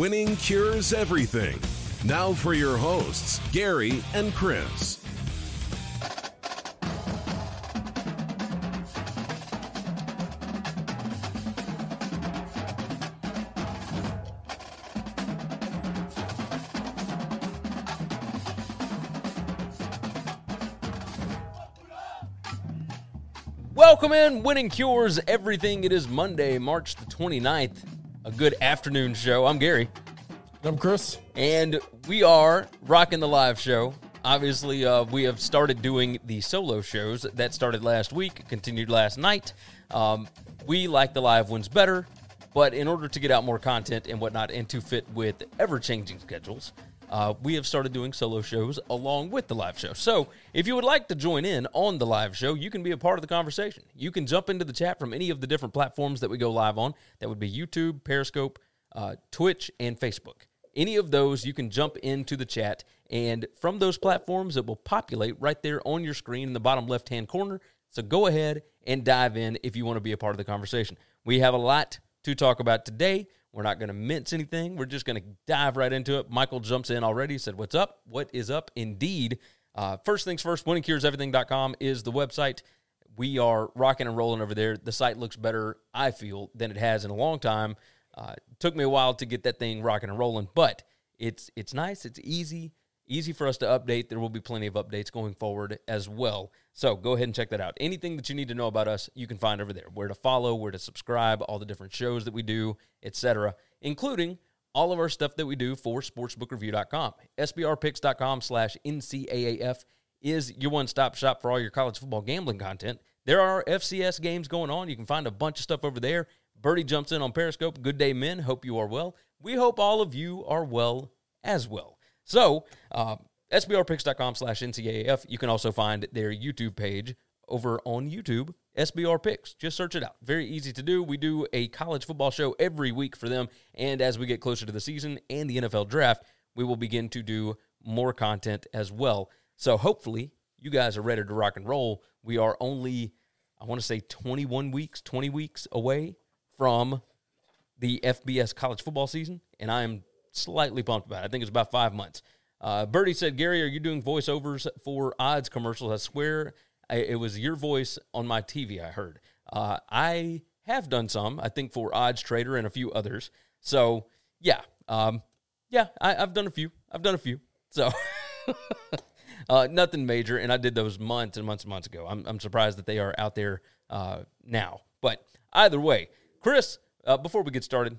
Winning cures everything. Now for your hosts, Gary and Chris. Welcome in, Winning Cures Everything. It is Monday, March the 29th. A good afternoon show. I'm Gary. I'm Chris. And we are rocking the live show. Obviously, uh, we have started doing the solo shows. That started last week, continued last night. Um, we like the live ones better, but in order to get out more content and whatnot and to fit with ever changing schedules, uh, we have started doing solo shows along with the live show. So if you would like to join in on the live show, you can be a part of the conversation. You can jump into the chat from any of the different platforms that we go live on. That would be YouTube, Periscope, uh, Twitch, and Facebook. Any of those, you can jump into the chat, and from those platforms, it will populate right there on your screen in the bottom left hand corner. So go ahead and dive in if you want to be a part of the conversation. We have a lot to talk about today. We're not going to mince anything. We're just going to dive right into it. Michael jumps in already, said, What's up? What is up? Indeed. Uh, first things first, winningcureseverything.com is the website. We are rocking and rolling over there. The site looks better, I feel, than it has in a long time. Uh, took me a while to get that thing rocking and rolling, but it's it's nice. It's easy, easy for us to update. There will be plenty of updates going forward as well. So go ahead and check that out. Anything that you need to know about us, you can find over there. Where to follow, where to subscribe, all the different shows that we do, etc., including all of our stuff that we do for sportsbookreview.com. SBRpicks.com slash NCAAF is your one-stop shop for all your college football gambling content. There are FCS games going on. You can find a bunch of stuff over there. Birdie jumps in on Periscope. Good day, men. Hope you are well. We hope all of you are well as well. So, uh, SBRpicks.com slash NCAAF. You can also find their YouTube page over on YouTube, SBR Picks. Just search it out. Very easy to do. We do a college football show every week for them. And as we get closer to the season and the NFL draft, we will begin to do more content as well. So hopefully, you guys are ready to rock and roll. We are only, I want to say, 21 weeks, 20 weeks away from the FBS college football season. And I am slightly pumped about it. I think it's about five months. Uh, Birdie said, Gary, are you doing voiceovers for odds commercials? I swear I, it was your voice on my TV, I heard. Uh, I have done some, I think, for Odds Trader and a few others. So, yeah. Um, yeah, I, have done a few. I've done a few. So, uh, nothing major. And I did those months and months and months ago. I'm, I'm surprised that they are out there uh, now. But either way, Chris, uh, before we get started,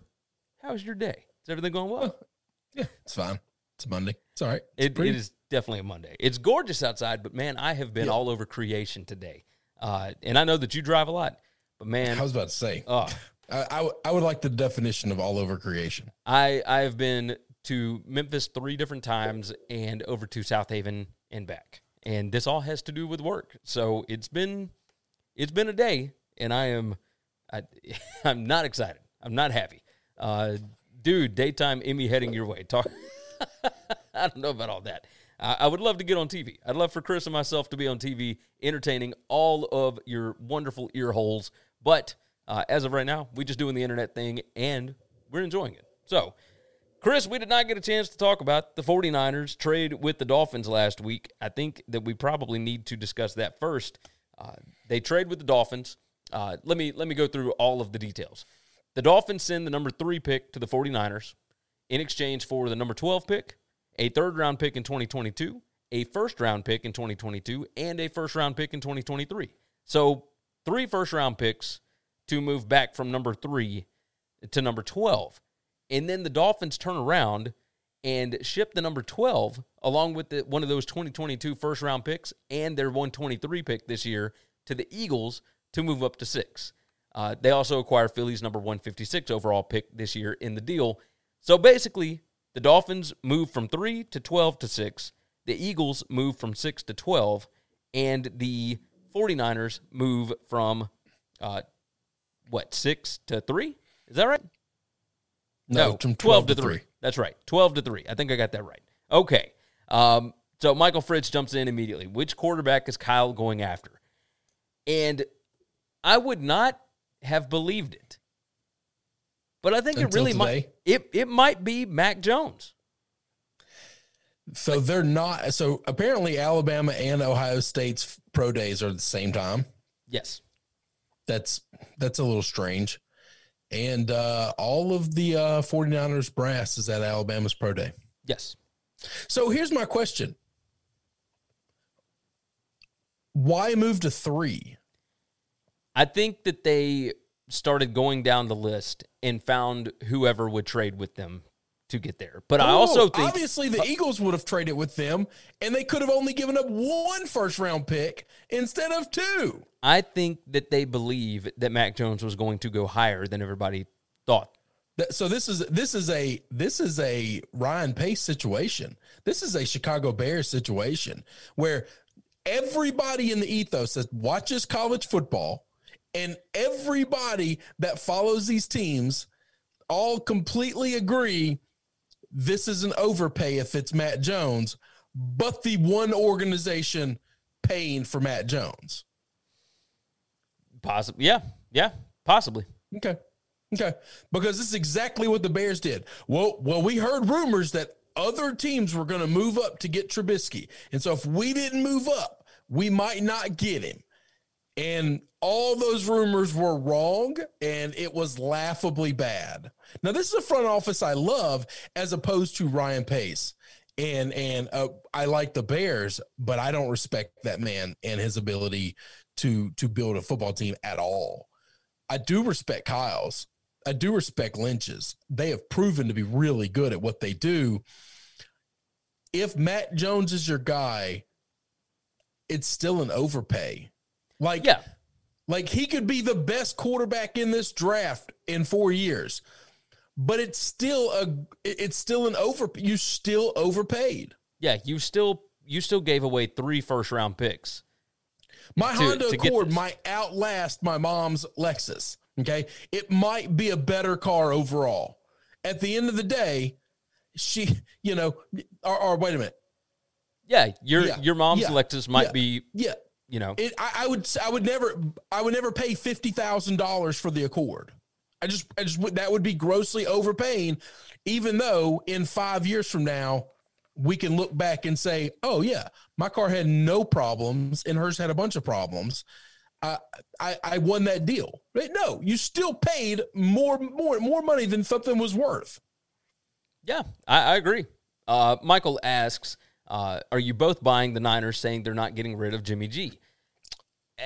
how's your day? Is everything going well? Yeah, it's fine. It's Monday. It's all right. It's It, it is definitely a Monday. It's gorgeous outside, but man, I have been Yeah. all over creation today. Uh, and I know that you drive a lot, but man, I was about to say. oh, I, I, would- would like the definition of all over creation. I I have been to Memphis three different times and over to South Haven and back, and this all has to do with work. So it's been it's been a day, and I am I, I'm not excited. I'm not happy. Uh, dude, daytime Emmy heading your way. Talk. I don't know about all that. I, I would love to get on TV. I'd love for Chris and myself to be on TV, entertaining all of your wonderful ear holes. But Uh, as of right now, we're just doing the internet thing and we're enjoying it. So, Chris, we did not get a chance to talk about the 49ers trade with the Dolphins last week. I think that we probably need to discuss that first. Uh, they trade with the Dolphins. Uh, let me let me go through all of the details. The Dolphins send the number three pick to the 49ers in exchange for the number 12 pick, a third round pick in 2022, a first round pick in 2022, and a first round pick in 2023. So three first round picks to move back from number three to number 12. And then the Dolphins turn around and ship the number 12 along with the, one of those 2022 first round picks and their 123 pick this year to the Eagles to move up to six. Uh, they also acquire Philly's number 156 overall pick this year in the deal. So basically, the Dolphins move from 3 to 12 to 6. The Eagles move from 6 to 12. And the 49ers move from, uh, what, 6 to 3? Is that right? No, from 12, to 3. That's right. 12 to 3. I think I got that right. Okay. Um, so Michael Fritz jumps in immediately. Which quarterback is Kyle going after? And I would not have believed it. But I think it Until really might it, it might be Mac Jones. So they're not. So apparently, Alabama and Ohio State's pro days are the same time. Yes. That's that's a little strange. And uh, all of the uh, 49ers brass is at Alabama's pro day. Yes. So here's my question: Why move to three? I think that they started going down the list and found whoever would trade with them to get there. But I Oh, also think obviously the uh, Eagles would have traded with them, and they could have only given up one first round pick instead of two. I think that they believe that Mac Jones was going to go higher than everybody thought. So this is this is a this is a Ryan Pace situation. This is a Chicago Bears situation where everybody in the ethos that watches college football and everybody that follows these teams all completely agree this is an overpay if it's Mac Jones, but the one organization paying for Mac Jones. Possibly. Yeah. Yeah. Possibly. Okay. Okay. Because this is exactly what the Bears did. Well, well, we heard rumors that other teams were going to move up to get Trubisky. And so if we didn't move up, we might not get him. And all those rumors were wrong and it was laughably bad. Now, this is a front office I love as opposed to Ryan Pace. And and uh, I like the Bears, but I don't respect that man and his ability to to build a football team at all. I do respect Kyle's. I do respect Lynch's. They have proven to be really good at what they do. If Mac Jones is your guy, it's still an overpay. Like, Yeah. like he could be the best quarterback in this draft in four years, but it's still a it's still an over you still overpaid. Yeah. You still you still gave away three first round picks. My to- Honda to Accord might outlast my mom's Lexus. Okay. It might be a better car overall. At the end of the day, she, you know, or, or wait a minute. Yeah. Your Yeah. your mom's Yeah. Lexus might Yeah. be, Yeah. You know, It, I, I would, I would never, I would never pay fifty thousand dollars for the Accord. I just, I just. That would be grossly overpaying. Even though in five years from now, we can look back and say, "Oh yeah, my car had no problems, and hers had a bunch of problems." I, I, I won that deal. But no, you still paid more, more, more money than something was worth. Yeah, I, I agree. Uh, Michael asks, uh, "Are you both buying the Niners, saying they're not getting rid of Jimmy G?" Uh,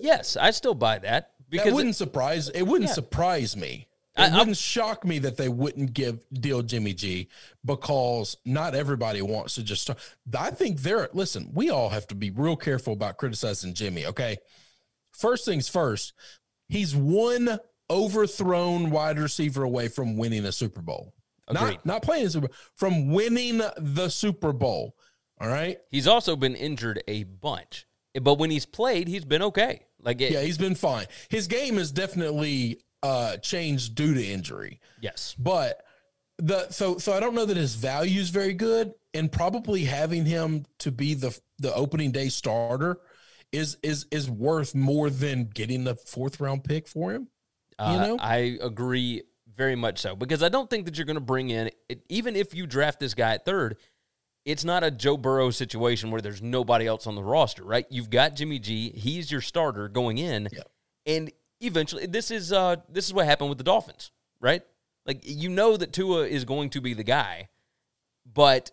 yes, I still buy that because that wouldn't surprise. It wouldn't Yeah. surprise me. It I- wouldn't shock me that they wouldn't give deal Jimmy G because not everybody wants to just start. I think they're listen. We all have to be real careful about criticizing Jimmy. Okay, first things first. He's one overthrown wide receiver away from winning a Super Bowl. Agreed. Not not playing a Super Bowl, from winning the Super Bowl. All right. he's also been injured a bunch. But when he's played, he's been okay. Like, it, Yeah, he's been fine. His game has definitely uh changed due to injury. yes, But the so so I don't know that his value is very good, and probably having him to be the the opening day starter is is is worth more than getting the fourth round pick for him. Uh, You know? I agree very much so because I don't think that you're going to bring in, even if you draft this guy at third, it's not a Joe Burrow situation where there's nobody else on the roster, right? You've got Jimmy G, he's your starter going in, Yeah. and eventually this is uh this is what happened with the Dolphins, right? Like you know that Tua is going to be the guy, but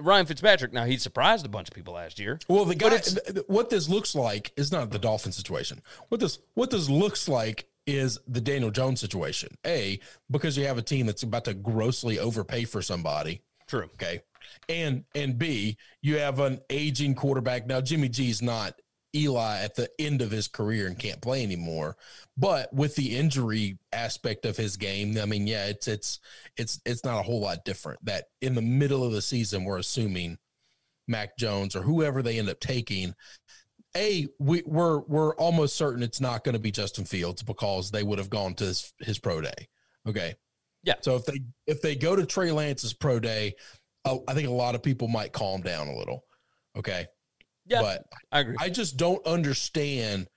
Ryan Fitzpatrick now he surprised a bunch of people last year. Well, the guy, it's- th- th- what this looks like is not the Dolphin situation. What this what this looks like is the Daniel Jones situation. A because you have a team that's about to grossly overpay for somebody. True. Okay, and and B you have an aging quarterback now. Jimmy G's not Eli at the end of his career and can't play anymore. But with the injury aspect of his game, I mean, yeah, it's it's it's it's not a whole lot different. That in the middle of the season, we're assuming Mac Jones or whoever they end up taking. A, we, we're we're almost certain it's not going to be Justin Fields because they would have gone to his, his pro day. Okay. Yeah. So if they if they go to Trey Lance's pro day, uh, I think a lot of people might calm down a little. Okay. Yeah, But I agree. I just don't understand.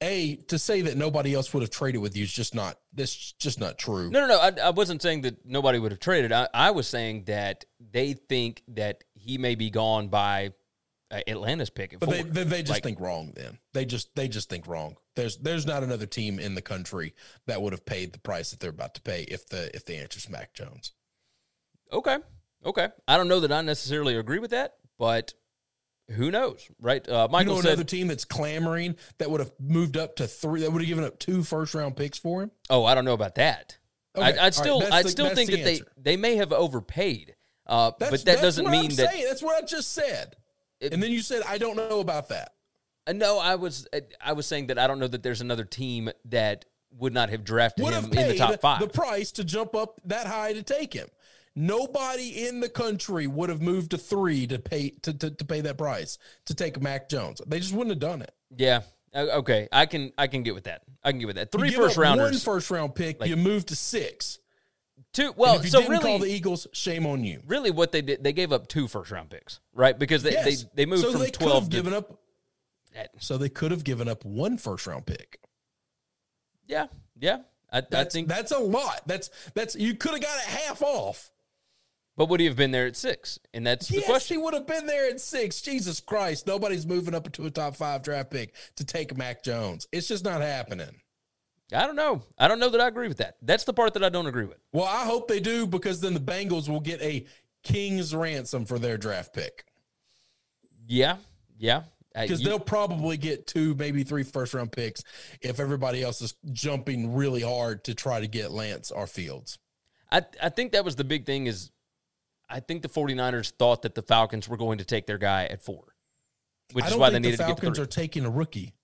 A to say that nobody else would have traded with you is just not. That's just not true. No, no, no. I, I wasn't saying that nobody would have traded. I, I was saying that they think that he may be gone by Atlanta's pick But they, they, they just Like- think wrong. Then they just they just think wrong. There's there's not another team in the country that would have paid the price that they're about to pay if the if the answer's Mac Jones. Okay, okay. I don't know that I necessarily agree with that, but who knows, right? Uh, Michael you know said, another team that's clamoring that would have moved up to three that would have given up two first round picks for him. "Oh, I don't know about that." Okay, I, right, I'd still, that's I'd the- still think the that they answer. they may have overpaid, uh, but that doesn't mean I'm that. saying. That's what I just said. It- and then you said I don't know about that. Uh, no, I was, uh, I was saying that I don't know that there's another team that would not have drafted would him have in the top five. the price to jump up that high to take him. Nobody in the country would have moved to three to pay to, to, to pay that price to take Mac Jones. They just wouldn't have done it. Yeah. Uh, Okay. I can I can get with that. I can get with that. Three first rounders. first round pick, Like- you move to six. Two. Well, if you so didn't really, call the Eagles, shame on you. really, what they did, they gave up two first round picks, right? Because they Yes. they, they moved so from they could twelve have to given up. So they could have given up one first round pick. yeah, yeah. I, I That's think. that's a lot. That's that's you could have got it half off. but would he have been there at six? And that's the question. he would have been there at six. Jesus Christ, nobody's moving up into a top five draft pick to take Mac Jones. It's just not happening. I don't know. I don't know that I agree with that. That's the part that I don't agree with. Well, I hope they do because then the Bengals will get a king's ransom for their draft pick Yeah, yeah. Uh, because you- they'll probably get two, maybe three first round picks if everybody else is jumping really hard to try to get Lance or Fields. I, I think that was the big thing is I think the 49ers thought that the Falcons were going to take their guy at four, which is why they needed the to get to Falcons are taking a rookie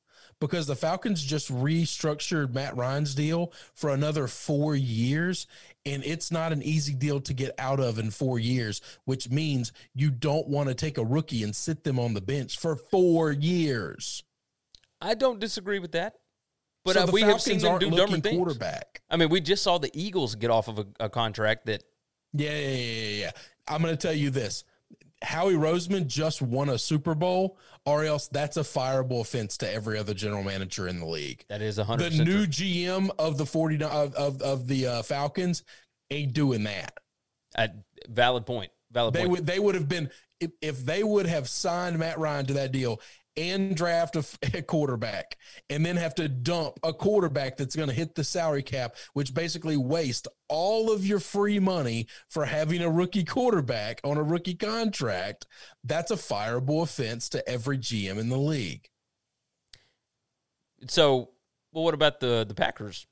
because the Falcons just restructured Matt Ryan's deal for another four years. And it's not an easy deal to get out of in four years, which means you don't want to take a rookie and sit them on the bench for four years. I don't disagree with that. But So uh, we have seen Falcons them aren't do dumber looking things. quarterback. I mean, we just saw the Eagles get off of a, a contract that Yeah, yeah, yeah, yeah, yeah. I'm going to tell you this. Howie Roseman just won a Super Bowl, or else that's a fireable offense to every other general manager in the league. that is the 100% The new. GM of the 49 of, of, of the uh, Falcons ain't doing that. Uh, valid point. Valid They point. would they would have been if, if they would have signed Matt Ryan to that deal and draft a quarterback and then have to dump a quarterback that's going to hit the salary cap, which basically waste all of your free money for having a rookie quarterback on a rookie contract. That's a fireable offense to every GM in the league. So, well, what about the the Packers?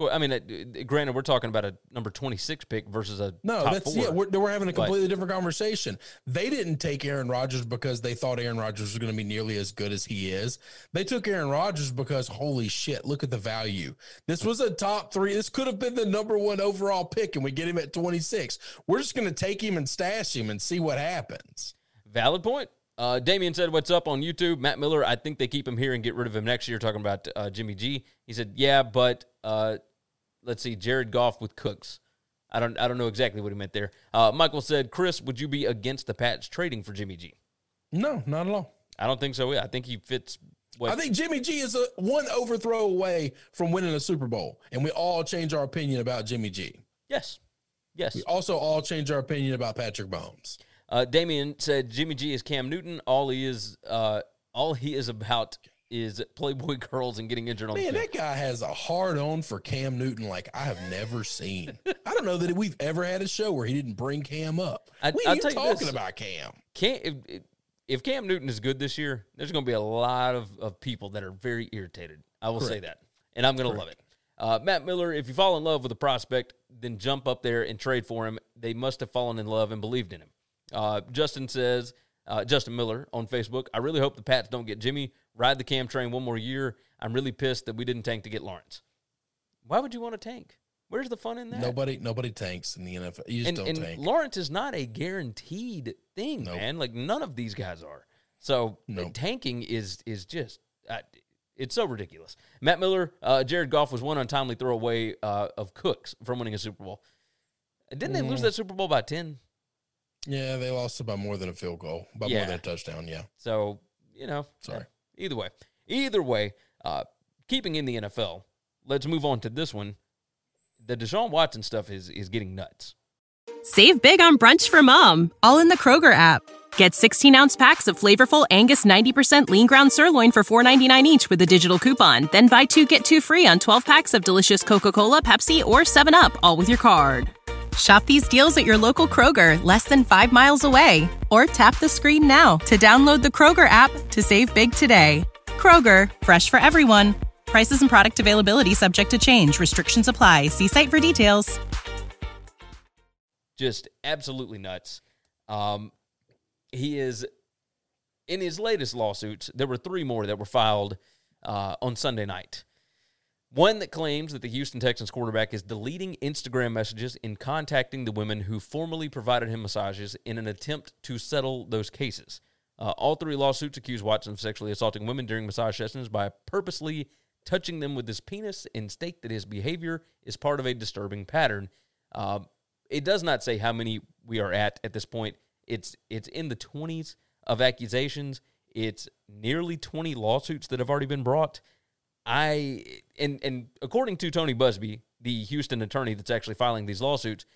I mean, uh, granted, we're talking about a number 26 pick versus a No, that's four. yeah. We're, we're having a But- completely different conversation. They didn't take Aaron Rodgers because they thought Aaron Rodgers was going to be nearly as good as he is. They took Aaron Rodgers because holy shit, look at the value. This was a top three. This could have been the number one overall pick, and we get him at twenty six. We're just going to take him and stash him and see what happens. Valid point. Uh, Damien said, "What's up on YouTube?" Matt Miller, I think they keep him here and get rid of him next year. Talking about uh, Jimmy G, he said, "Yeah, but uh, let's see, Jared Goff with Cooks." I don't, I don't know exactly what he meant there. Uh, Michael said, "Chris, would you be against the Pats trading for Jimmy G?" No, not at all. I don't think so. I think he fits. What I think Jimmy G is a one overthrow away from winning a Super Bowl, and we all change our opinion about Jimmy G. yes, yes. We also all change our opinion about Patrick Mahomes. Uh, Damien said Jimmy G is Cam Newton. All he is, uh, all he is about is Playboy girls and getting injured on the Man, field. that guy has a hard on for Cam Newton like I have never seen. I don't know that we've ever had a show where he didn't bring Cam up. I- we tell you talking this. about Cam. Cam, if, if Cam Newton is good this year, there's going to be a lot of, of people that are very irritated. I will say that, and I'm going to love it. Uh, Matt Miller, if you fall in love with a prospect, then jump up there and trade for him. They must have fallen in love and believed in him. Uh, Justin says, uh, Justin Miller on Facebook, I really hope the Pats don't get Jimmy. Ride the Cam train one more year. I'm really pissed that we didn't tank to get Lawrence. Why would you want to tank? Where's the fun in that? Nobody, nobody tanks in the NFL. You just and, don't and tank. Lawrence is not a guaranteed thing, Nope. man. Like none of these guys are. So Nope. tanking is is just uh, it's so ridiculous. Matt Miller, uh, Jared Goff was one untimely throwaway uh, of Cooks from winning a Super Bowl. Didn't they Mm. lose that Super Bowl by ten? Yeah, they lost by more than a field goal, by Yeah. more than a touchdown. Yeah, So you know, Sorry. uh, either way, either way, uh, keeping in the NFL. Let's move on to this one. The Deshaun Watson stuff is is getting nuts. Save big on brunch for mom, all in the Kroger app. Get 16 ounce packs of flavorful Angus 90% lean ground sirloin for $4.99 each with a digital coupon. Then buy two get two free on 12 packs of delicious Coca Cola, Pepsi, or 7UP, all with your card. Shop these deals at your local Kroger, less than five miles away. Or tap the screen now to download the Kroger app to save big today. Kroger, fresh for everyone. Prices and product availability subject to change. Restrictions apply. See site for details. just absolutely nuts. Um, he is in his latest lawsuits. There were three more that were filed uh, on Sunday night. One that claims that the Houston Texans quarterback is deleting Instagram messages and contacting the women who formerly provided him massages in an attempt to settle those cases. Uh, all three lawsuits accuse Watson of sexually assaulting women during massage sessions by purposely touching them with his penis and state that his behavior is part of a disturbing pattern. Uh, it does not say how many we are at at this point. It's it's in the twenties of accusations. It's nearly twenty lawsuits that have already been brought. I and and according to Tony Buzbee, the Houston attorney that's actually filing these lawsuits,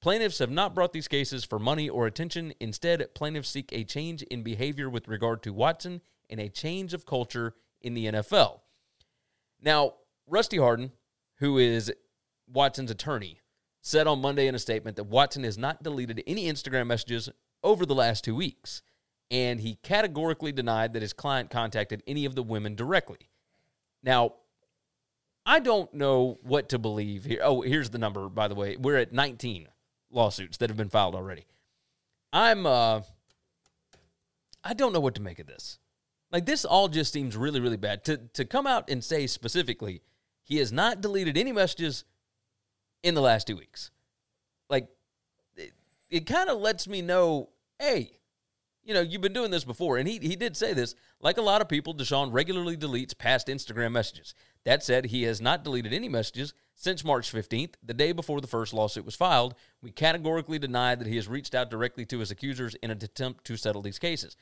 plaintiffs have not brought these cases for money or attention. Instead, plaintiffs seek a change in behavior with regard to Watson and a change of culture in the NFL. Now, Rusty Hardin, who is Watson's attorney, said on Monday in a statement that Watson has not deleted any Instagram messages over the last two weeks, and he categorically denied that his client contacted any of the women directly. Now, I don't know what to believe here. Oh, here's the number, by the way. We're at 19 lawsuits that have been filed already. I'm, uh, I don't know what to make of this. Like, this all just seems really, really bad. To, to come out and say specifically, he has not deleted any messages in the last two weeks. Like, it, it kind of lets me know, hey, you know, you've been doing this before. And he, he did say this. Like a lot of people, Deshaun regularly deletes past Instagram messages. That said, he has not deleted any messages since March 15th, the day before the first lawsuit was filed. We categorically deny that he has reached out directly to his accusers in an attempt to settle these cases.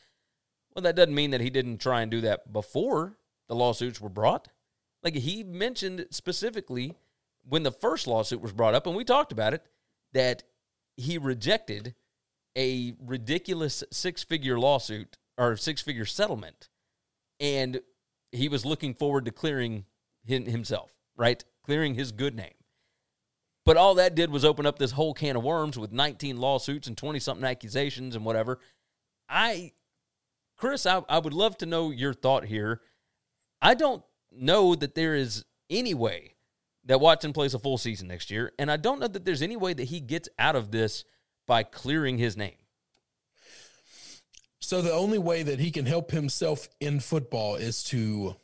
Well, that doesn't mean that he didn't try and do that before the lawsuits were brought. Like he mentioned specifically when the first lawsuit was brought up, and we talked about it, that he rejected a ridiculous six figure lawsuit or six figure settlement. And he was looking forward to clearing himself, right? Clearing his good name. But all that did was open up this whole can of worms with 19 lawsuits and 20 something accusations and whatever. I, Chris, I, I would love to know your thought here. I don't know that there is any way that Watson plays a full season next year, and I don't know that there's any way that he gets out of this by clearing his name. So the only way that he can help himself in football is to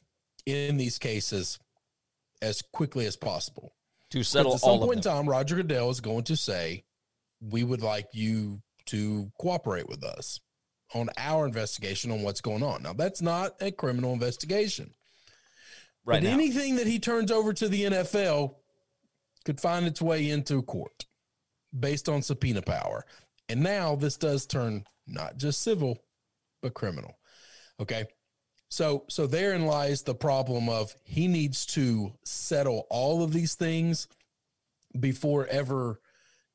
in these cases as quickly as possible. To settle at some point in time, Roger Goodell is going to say, "We would like you to cooperate with us on our investigation on what's going on." Now, that's not a criminal investigation. right but now. anything that he turns over to the NFL could find its way into court based on subpoena power. And now this does turn not just civil, but criminal. Okay. So so therein lies the problem of he needs to settle all of these things before ever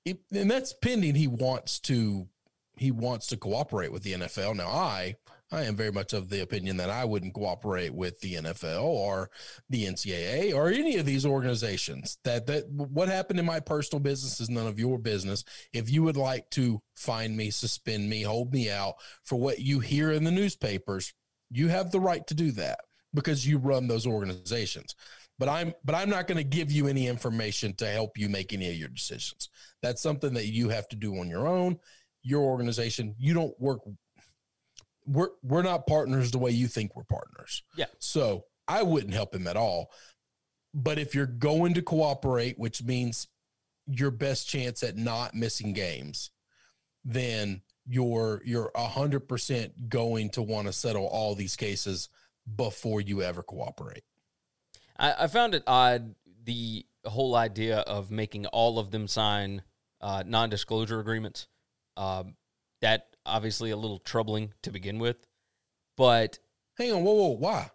and that's pending he wants to he wants to cooperate with the NFL. Now I I am very much of the opinion that I wouldn't cooperate with the NFL or the NCAA or any of these organizations. That that what happened in my personal business is none of your business. If you would like to find me, suspend me, hold me out for what you hear in the newspapers, you have the right to do that because you run those organizations. But I'm but I'm not going to give you any information to help you make any of your decisions. That's something that you have to do on your own. Your organization, you don't work we're we're not partners the way you think we're partners. Yeah. So I wouldn't help him at all. But if you're going to cooperate, which means your best chance at not missing games, then you're you're a hundred percent going to want to settle all these cases before you ever cooperate. I, I found it odd the whole idea of making all of them sign uh, non-disclosure agreements. Um, that obviously a little troubling to begin with, but Hang on, whoa, whoa, why?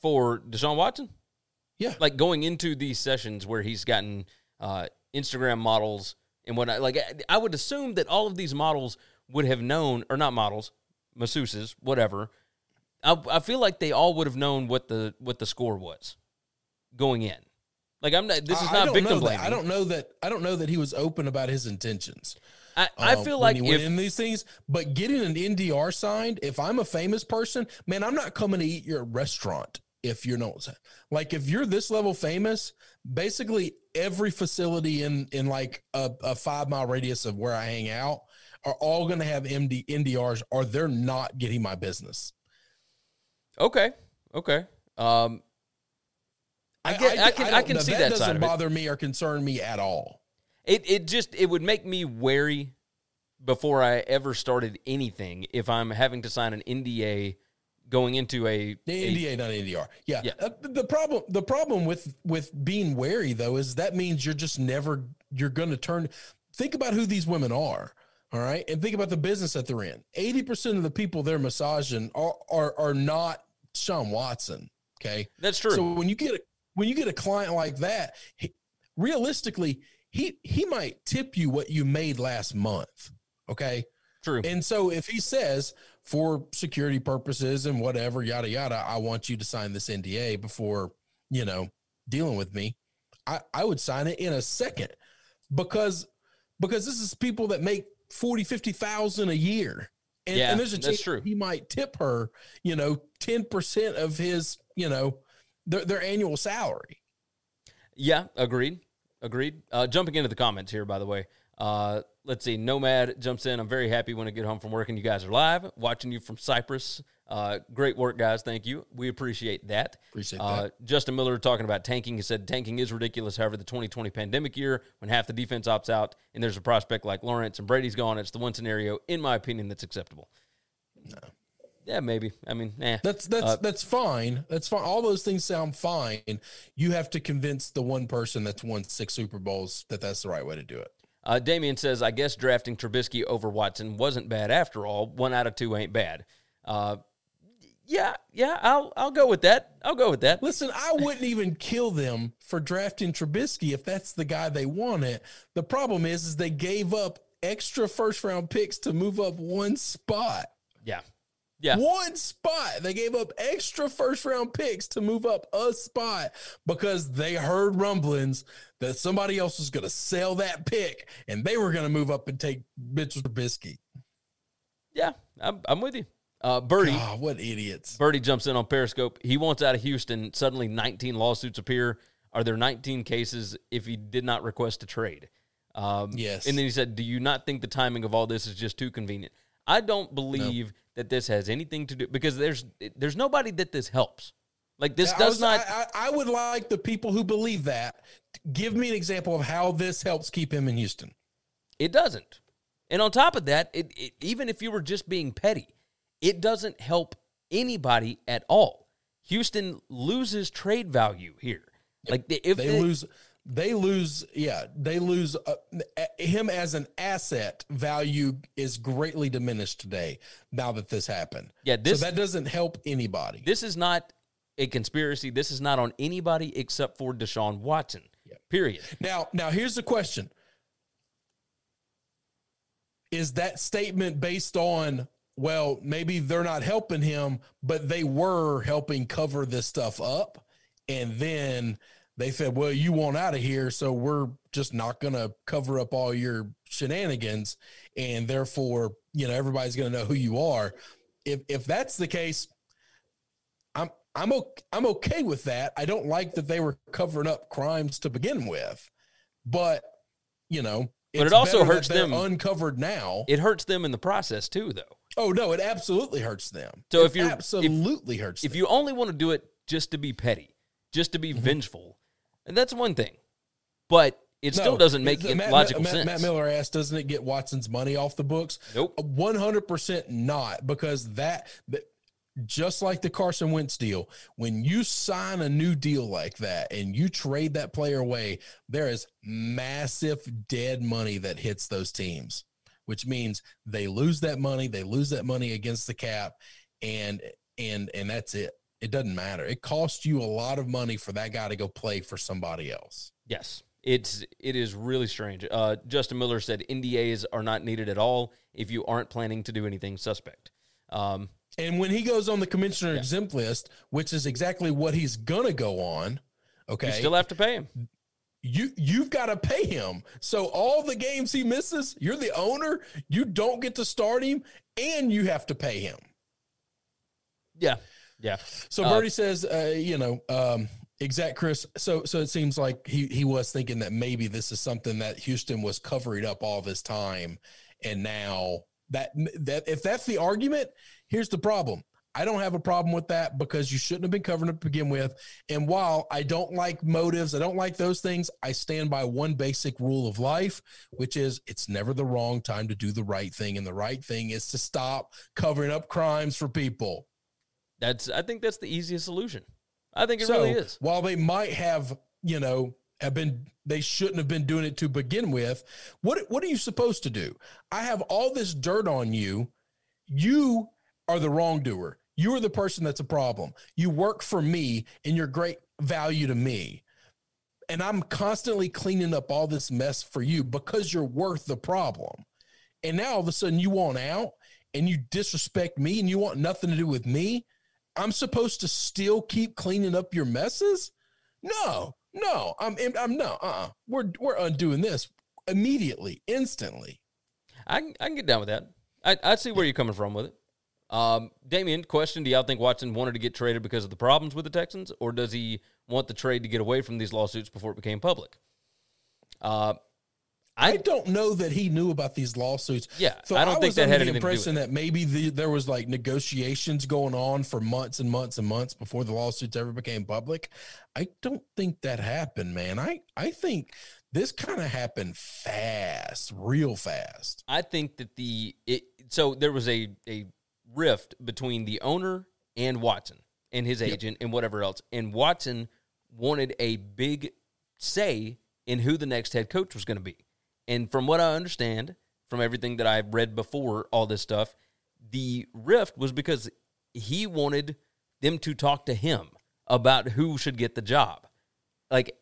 for Deshaun Watson, Yeah. like going into these sessions where he's gotten uh, Instagram models and whatnot. Like I- I would assume that all of these models would have known, or not models, masseuses, whatever. I, I feel like they all would have known what the what the score was going in. Like I'm not. This is I- I not don't victim that. blaming. I don't know that. I don't know that he was open about his intentions. I, I um, feel like he if in these things, but getting an NDR signed, if I'm a famous person, man, I'm not coming to eat your restaurant. If you're not like, if you're this level famous, basically every facility in in like a, a five mile radius of where I hang out are all going to have MD NDRs, or they're not getting my business. okay, okay, um, I get, I, can, I, can see that, that, doesn't bother me or concern me at all. It it just it would make me wary before I ever started anything if I'm having to sign an NDA going into a, The a- NDA, not NDR. Yeah. Yeah. Uh, the problem, the problem with with being wary though is that means you're just never you're going to turn. Think about who these women are. All right, and think about the business that they're in. Eighty percent of the people they're massaging are are are not Sean Watson. Okay, That's true. So when you get a when you get a client like that, he, realistically, he he might tip you what you made last month. Okay, true. and so if he says for security purposes and whatever, yada yada, I want you to sign this NDA before, you know, dealing with me, I, I would sign it in a second because because this is people that make 40, 50,000 a year. And, Yeah, and there's a chance true. he might tip her, you know, 10% of his, you know, their, their annual salary. Yeah, agreed. Agreed. Uh, jumping into the comments here, by the way. Uh, let's see. Nomad jumps in. I'm very happy when I get home from work and you guys are live, watching you from Cyprus. Uh, great work, guys. Thank you. We appreciate that. Appreciate Uh, that. Justin Miller talking about tanking. He said tanking is ridiculous. However, the 2020 pandemic year, when half the defense opts out and there's a prospect like Lawrence and Brady's gone, it's the one scenario, in my opinion, that's acceptable. No. Yeah, maybe. I mean, eh. That's that's Uh, that's fine. That's fine. All those things sound fine. You have to convince the one person that's won six Super Bowls that that's the right way to do it. Uh, Damien says, I guess drafting Trubisky over Watson wasn't bad after all. One out of two ain't bad. Uh, yeah, yeah, I'll I'll go with that. I'll go with that. Listen, I wouldn't even kill them for drafting Trubisky if that's the guy they wanted. The problem is, is they gave up extra first round picks to move up one spot. Yeah, yeah. One spot. They gave up extra first round picks to move up a spot because they heard rumblings that somebody else was going to sell that pick and they were going to move up and take Mitchell Trubisky. Yeah, I'm, I'm with you. Uh, Birdie, Ah, what idiots. Birdie jumps in on Periscope. He wants out of Houston. Suddenly, 19 lawsuits appear. Are there 19 cases if he did not request a trade? Um, Yes. And then he said, Do you not think the timing of all this is just too convenient? I don't believe that this has anything to do because there's there's nobody that this helps. Like this does was- not. I, I would like the people who believe that give me an example of how this helps keep him in Houston. It doesn't. And on top of that, it, it, even if you were just being petty, it doesn't help anybody at all. Houston loses trade value here. Like if They the- lose they lose. Yeah, they lose uh, him as an asset. Value is greatly diminished today. Now that this happened, Yeah, this- so that doesn't help anybody. This is not a conspiracy. This is not on anybody except for Deshaun Watson. Period. Now, now here's the question: Is that statement based on? Well, maybe they're not helping him, but they were helping cover this stuff up, and then they said, "Well, you want out of here, so we're just not going to cover up all your shenanigans, and therefore, you know, everybody's going to know who you are." If if that's the case, I'm I'm okay, I'm okay with that. I don't like that they were covering up crimes to begin with, but you know, But it also hurts them. uncovered now. It hurts them in the process too, though. oh no, it absolutely hurts them. So It if you're- if- absolutely hurts, If them. you only want to do it just to be petty, just to be Mm-hmm. vengeful, and that's one thing. But it still doesn't make it Matt- logical Matt, sense. Matt Miller asked, doesn't it get Watson's money off the books? Nope. One hundred percent not, because that, that just like the Carson Wentz deal, when you sign a new deal like that and you trade that player away, there is massive dead money that hits those teams, which means they lose that money, they lose that money against the cap, and and and that's it. It doesn't matter. It costs you a lot of money for that guy to go play for somebody else. Yes, it's it is really strange. Uh, Justin Miller said NDAs are not needed at all if you aren't planning to do anything suspect. Um, And when he goes on the commissioner exempt list, which is exactly what he's gonna go on, okay, You still have to pay him. you you've got to pay him. So all the games he misses, you're the owner. You don't get to start him, and you have to pay him. Yeah, yeah. So Uh, Birdie says, uh, you know, um, exact Chris. So so it seems like he he was thinking that maybe this is something that Houston was covering up all this time, and now that that if that's the argument, here's the problem. I don't have a problem with that because you shouldn't have been covering up to begin with. And while I don't like motives, I don't like those things, I stand by one basic rule of life, which is it's never the wrong time to do the right thing. And the right thing is to stop covering up crimes for people. That's I think that's the easiest solution. I think it so really is. while they might have, you know, have been they shouldn't have been doing it to begin with. What what are you supposed to do? I have all this dirt on you. You are the wrongdoer. You are the person that's a problem. You work for me and you're great value to me. And I'm constantly cleaning up all this mess for you because you're worth the problem. And now all of a sudden you want out and you disrespect me and you want nothing to do with me. I'm supposed to still keep cleaning up your messes? No, no, I'm, I'm no, uh-uh. We're, we're undoing this immediately, instantly. I can, I can get down with that. I, I see where you're coming from with it. Um, Damien, question: Do y'all think Watson wanted to get traded because of the problems with the Texans, or does he want the trade to get away from these lawsuits before it became public? Uh, I I don't know that he knew about these lawsuits. Yeah, so I don't think that had the anything to do with impression that maybe the, there was like negotiations going on for months and months and months before the lawsuits ever became public. I don't think that happened, man. I I think this kind of happened fast, real fast. I think that the it, so there was a a rift between the owner and Watson and his agent and whatever else, and Watson wanted a big say in who the next head coach was going to be. And from what I understand, from everything that I've read before all this stuff, the rift was because he wanted them to talk to him about who should get the job. Like,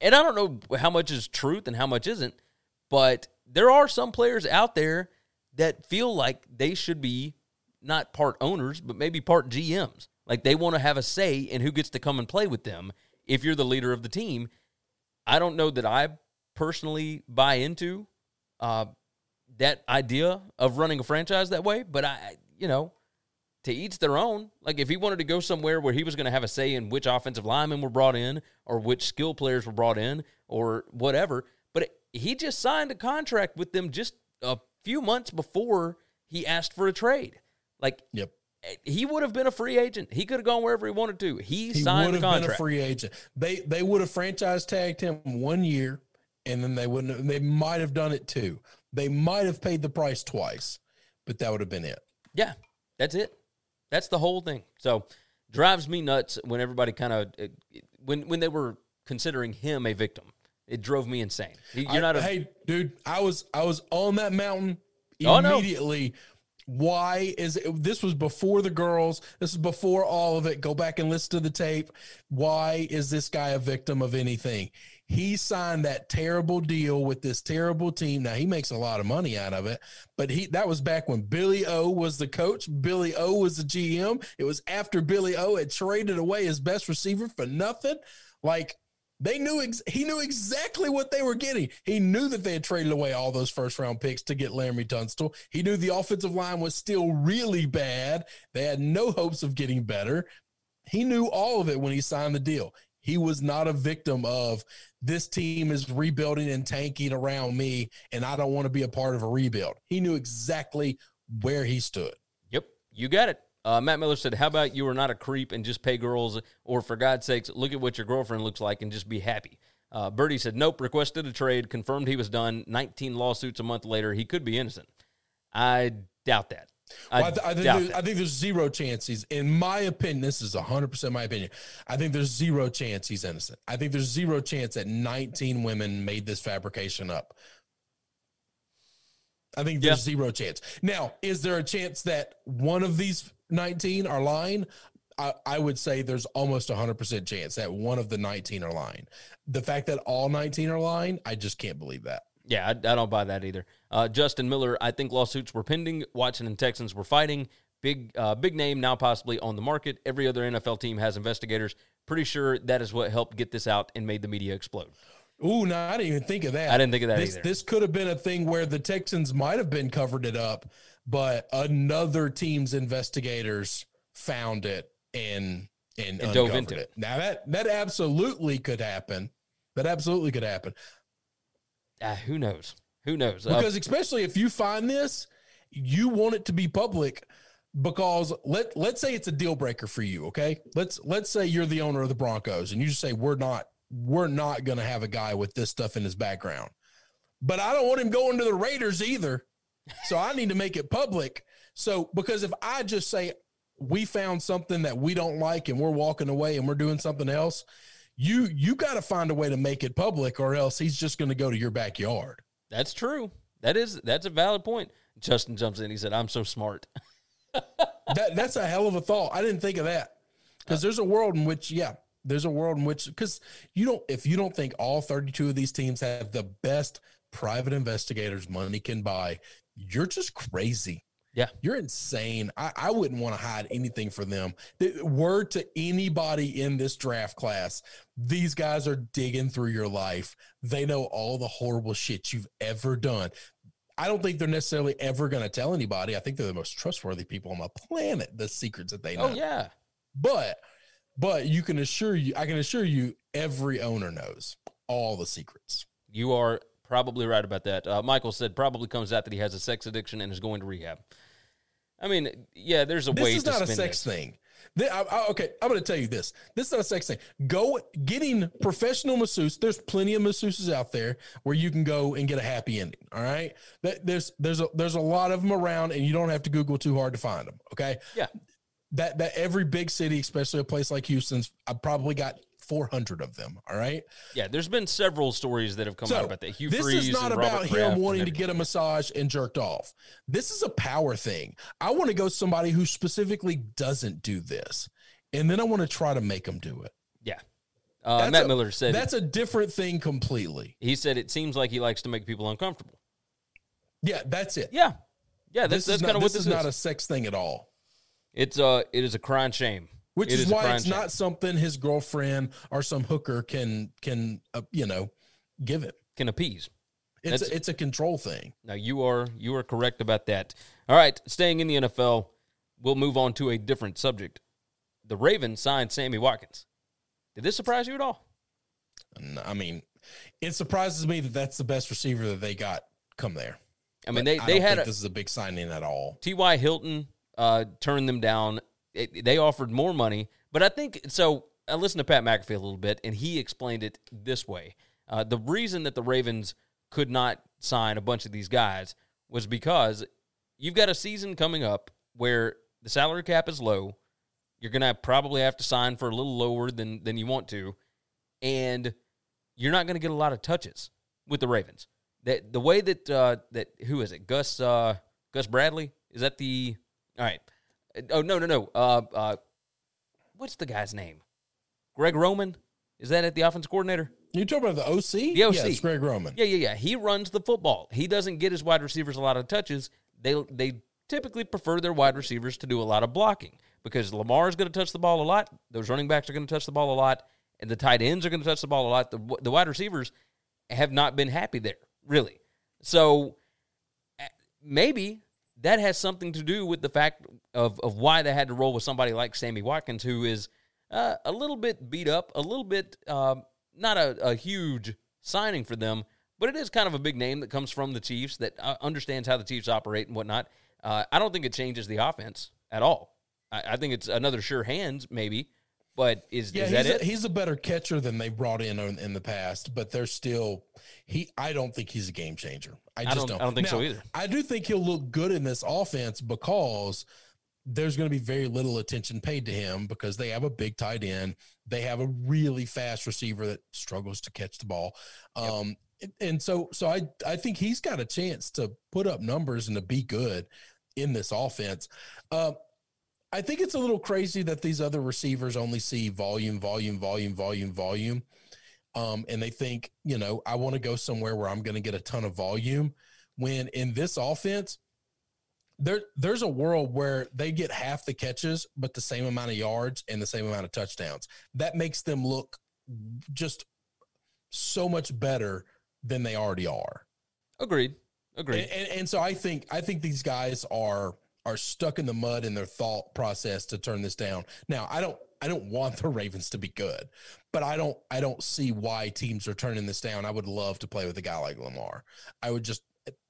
and I don't know how much is truth and how much isn't, but there are some players out there that feel like they should be not part owners, but maybe part GMs. Like they want to have a say in who gets to come and play with them if you're the leader of the team. I don't know that I personally buy into uh, that idea of running a franchise that way, but I, you know, to each their own. Like if he wanted to go somewhere where he was going to have a say in which offensive linemen were brought in or which skill players were brought in or whatever, but he just signed a contract with them just a few months before he asked for a trade. Like Yep. he would have been a free agent. He could have gone wherever he wanted to. He, He signed would have been a contract. free agent. They they would have franchise tagged him one year, and then they wouldn't. Have, they might have done it too. They might have paid the price twice, but that would have been it. Yeah, that's it. That's the whole thing. So drives me nuts when everybody kind of uh, when when they were considering him a victim. It drove me insane. You're I- not a hey, dude. I was I was on that mountain Oh, no. immediately. Why is it, this was before the girls? This is before all of it. Go back and listen to the tape. Why is this guy a victim of anything? He signed that terrible deal with this terrible team. Now he makes a lot of money out of it, but he that was back when Billy O was the coach. Billy O was the GM. It was after Billy O had traded away his best receiver for nothing. Like they knew ex- he knew exactly what they were getting. He knew that they had traded away all those first round picks to get Laremy Tunsil. He knew the offensive line was still really bad. They had no hopes of getting better. He knew all of it when he signed the deal. He was not a victim of this team is rebuilding and tanking around me, and I don't want to be a part of a rebuild. He knew exactly where he stood. Yep, you got it. Uh, Matt Miller said, "How about you are not a creep and just pay girls, or for God's sakes, look at what your girlfriend looks like and just be happy." Uh, Birdie said, "Nope." Requested a trade, confirmed he was done. Nineteen lawsuits a month later, he could be innocent. I doubt that. I, Well, I, th- I think there's. I think there's zero chance he's, in my opinion, this is 100% my opinion. I think there's zero chance he's innocent. I think there's zero chance that 19 women made this fabrication up. I think there's zero chance. Now, is there a chance that one of these 19 are lying? I, I would say there's almost a 100% chance that one of the 19 are lying. The fact that all 19 are lying, I just can't believe that. Yeah, I, I don't buy that either. Uh, Justin Miller, I think lawsuits were pending. Watson and Texans were fighting. Big, uh, big name now possibly on the market. Every other NFL team has investigators. Pretty sure that is what helped get this out and made the media explode. Ooh, no, I didn't even think of that. I didn't think of that this, either. This could have been a thing where the Texans might have been covered it up, but another team's investigators found it and and, And dove into it. Now that that absolutely could happen. That absolutely could happen Ah, who knows? Who knows? Uh, because especially if you find this, you want it to be public because let let's say it's a deal breaker for you. Okay, let's let's say you're the owner of the Broncos and you just say we're not we're not going to have a guy with this stuff in his background, but I don't want him going to the Raiders either. So I need to make it public. So because if I just say we found something that we don't like and we're walking away and we're doing something else, you you got to find a way to make it public or else he's just going to go to your backyard. that's true. That is that's a valid point. Justin jumps in. He said, "I'm so smart." that that's a hell of a thought. I didn't think of that because there's a world in which, yeah, there's a world in which because you don't if you don't think all 32 of these teams have the best private investigators money can buy, you're just crazy. Yeah. You're insane. I, I wouldn't want to hide anything for them. The word to anybody in this draft class, these guys are digging through your life. They know all the horrible shit you've ever done. I don't think they're necessarily ever going to tell anybody. I think they're the most trustworthy people on the planet, the secrets that they know. Oh yeah, But but you can assure you I can assure you every owner knows all the secrets. you are probably right about that. Uh, Michael said probably comes out that he has a sex addiction and is going to rehab. I mean, yeah, there's a This way is to not a sex this. thing. Thi- I- I- okay, I'm going to tell you this. This is not a sex thing. Go getting professional masseuse. There's plenty of masseuses out there where you can go and get a happy ending. All right, That- there's there's a there's a lot of them around, and you don't have to Google too hard to find them. Okay, Yeah, that that every big city, especially a place like Houston's, I probably got 400 of them. All right. yeah. There's been several stories that have come out about that. Hugh this Freeze is not about him wanting to get a massage and jerked off. This is a power thing. I want to go somebody who specifically doesn't do this, and then I want to try to make them do it. Yeah. Uh, Matt a- Miller said that's a different thing completely. he said it seems like he likes to make people uncomfortable. Yeah, that's it. Yeah, yeah. That's this that's is not, kind of what this this is is. not a sex thing at all. it's uh, it is a crying shame. Which is, a why it's not something his girlfriend or some hooker can can uh, you know give him. can appease. It's That's- a, it's a control thing. Now you are you are correct about that. All right, staying in the NFL, we'll move on to a different subject. The Ravens signed Sammy Watkins. Did this surprise you at all? I mean, it surprises me that that's the best receiver that they got come there. I mean, But they I they don't had think a, this is a big signing at all. T.Y. Hilton uh, turned them down. It, they offered more money, but I think so. I listened to Pat McAfee a little bit, and he explained it this way: uh, the reason that the Ravens could not sign a bunch of these guys was because you've got a season coming up where the salary cap is low. You're gonna probably have to sign for a little lower than than you want to, and you're not going to get a lot of touches with the Ravens. That the way that uh, that who is it? Gus uh, Gus Bradley is that the all right? Oh no no no. Uh, uh, what's the guy's name? Greg Roman is that at the offense coordinator? You talking about the OC? The OC. Yeah, it's Greg Roman. Yeah, yeah, yeah. He runs the football. He doesn't get his wide receivers a lot of touches. They they typically prefer their wide receivers to do a lot of blocking because Lamar is going to touch the ball a lot. Those running backs are going to touch the ball a lot, and the tight ends are going to touch the ball a lot. The the wide receivers have not been happy there really. So eh, maybe that has something to do with the fact of of why they had to roll with somebody like Sammy Watkins, who is uh, a little bit beat up, a little bit um, not a, a huge signing for them, but it is kind of a big name that comes from the Chiefs that uh, understands how the Chiefs operate and whatnot. Uh, I don't think it changes the offense at all. I, I think it's another sure hands, maybe, but is, Yeah, is that he's it? a, he's a better catcher than they brought in in, in the past, but they're still he. I don't think he's a game changer. I just don't- don't. I don't think so either. I do think he'll look good in this offense because there's going to be very little attention paid to him because they have a big tight end. They have a really fast receiver that struggles to catch the ball. Um, and so, so I, I think he's got a chance to put up numbers and to be good in this offense. Uh, I think it's a little crazy that these other receivers only see volume, volume, volume, volume, volume. Um, and they think, you know, I want to go somewhere where I'm going to get a ton of volume. When in this offense, there there's a world where they get half the catches, but the same amount of yards and the same amount of touchdowns. That makes them look just so much better than they already are. Agreed. Agreed. And, and, and so I think I think these guys are are stuck in the mud in their thought process to turn this down. Now I don't I don't want the Ravens to be good, but I don't I don't see why teams are turning this down. I would love to play with a guy like Lamar. I would just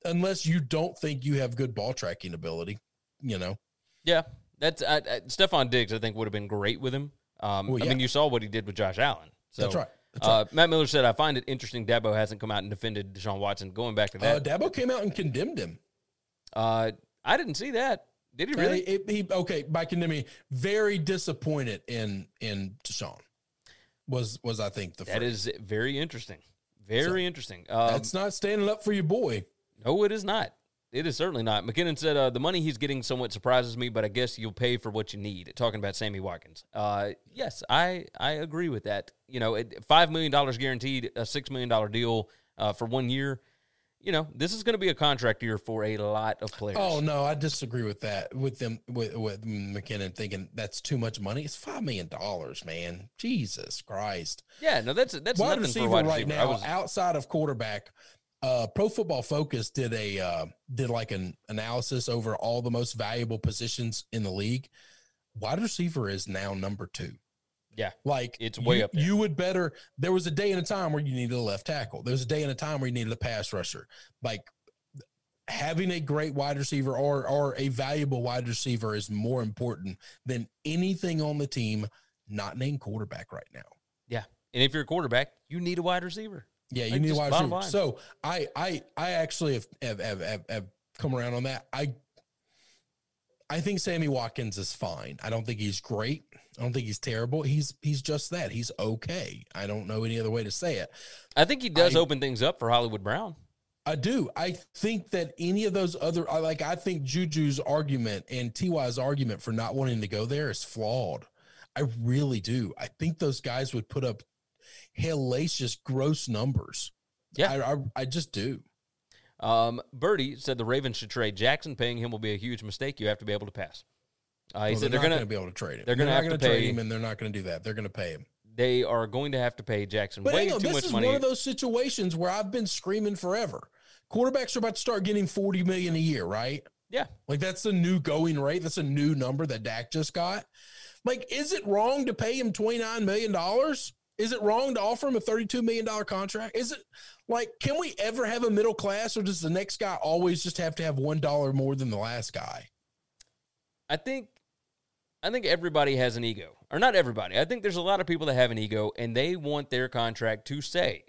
unless you don't think you have good ball tracking ability, you know. Yeah, that's I, I, Stefon Diggs. I think would have been great with him. Um, Well, I mean, you saw what he did with Josh Allen. So, That's right. That's uh, Matt Miller said, "I find it interesting. Dabo hasn't come out and defended Deshaun Watson. Going back to Uh, that, Dabo came out and condemned him. uh, I didn't see that. Did he really? Uh, he, he- okay, by condemning, very disappointed in in Deshaun. Was was I think the that phrase. is very interesting. Very interesting. Um, that's not standing up for your boy. no, it is not. It is certainly not. McKinnon said uh, the money he's getting somewhat surprises me, but I guess you'll pay for what you need. Talking about Sammy Watkins. Uh, yes, I I agree with that. You know, it, five million dollars guaranteed, a six million dollar deal uh, for one year. You know, this is going to be a contract year for a lot of players. Oh no, I disagree with that. With them, with, with McKinnon thinking that's too much money. It's five million dollars, man. Jesus Christ. yeah, no, that's that's wide nothing receiver wide right receiver. Now, was- outside of quarterback, uh, Pro Football Focus did a uh, did like an analysis over all the most valuable positions in the league. Wide receiver is now number two. Yeah, Like It's way you, up there. You would better. There was a day and a time where you needed a left tackle. There was a day and a time where you needed a pass rusher. Like having a great wide receiver or or a valuable wide receiver is more important than anything on the team not named quarterback right now. yeah. And if you're a quarterback, you need a wide receiver. Yeah, you Like, need a wide receiver. line. So I I I actually have have, have have have come around on that. I I think Sammy Watkins is fine. I don't think he's great. I don't think he's terrible. He's he's just that. He's okay. I don't know any other way to say it. I think he does I- open things up for Hollywood Brown. I do. I think that any of those other, like, I think Juju's argument and Ty's argument for not wanting to go there is flawed. I really do. I think those guys would put up hellacious, gross numbers. Yeah. I, I, I just do. Um, Birdie said the Ravens should trade Jackson. Paying him will be a huge mistake. You have to be able to pass. Uh, he Well, said they're, they're, going to be able to trade him. they're gonna have to gonna trade pay- him, and they're not going to do that. They're going to pay him. they are going to have to pay Jackson But way on, too this much is money. one of those situations where I've been screaming forever. Quarterbacks are about to start getting forty million a year, right? yeah, Like that's a new going rate. That's a new number that Dak just got. Like, is it wrong to pay him twenty nine million dollars? Is it wrong to offer him a thirty two million dollar contract? Is it like can we ever have a middle class, or does the next guy always just have to have one dollar more than the last guy? I think I think everybody has an ego, or not everybody. I think there's a lot of people that have an ego and they want their contract to say.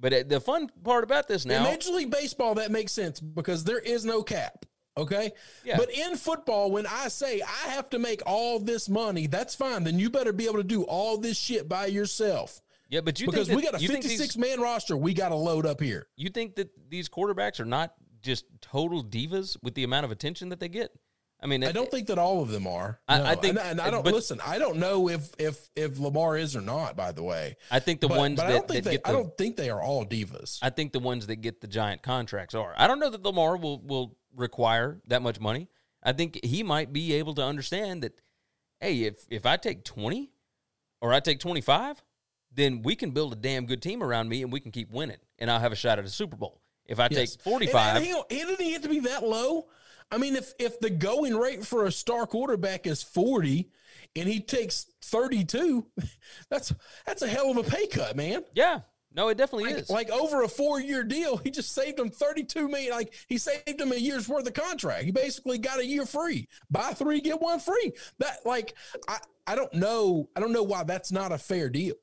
But uh, the fun part about this In now, Major League Baseball, that makes sense because there is no cap. Okay. Yeah. But in football, when I say I have to make all this money, that's fine. Then you better be able to do all this shit by yourself. Yeah, but you because think we got a 56 these- man roster. We got to load up here. You think that these quarterbacks are not just total divas with the amount of attention that they get? I mean, I don't think that all of them are. I- No. I think- and, and I don't but- listen. I don't know if if if Lamar is or not. By the way, I think the but, ones but that, I don't think that they. get I don't think they are all divas. I think the ones that get the giant contracts are. I don't know that Lamar will will require that much money. I think he might be able to understand that. Hey, if if I take twenty, or I take twenty five, then we can build a damn good team around me, and we can keep winning, and I'll have a shot at a Super Bowl. If I Yes. take forty five, And- five, and, and didn't he have to be that low? I mean, if if the going rate for a star quarterback is forty, and he takes thirty two, that's that's a hell of a pay cut, man. yeah, no, it definitely Like, is. like over a four year deal, he just saved him thirty two million. Like he saved him a year's worth of contract. He basically got a year free. Buy three, get one free. That like I I don't know. I don't know why that's not a fair deal.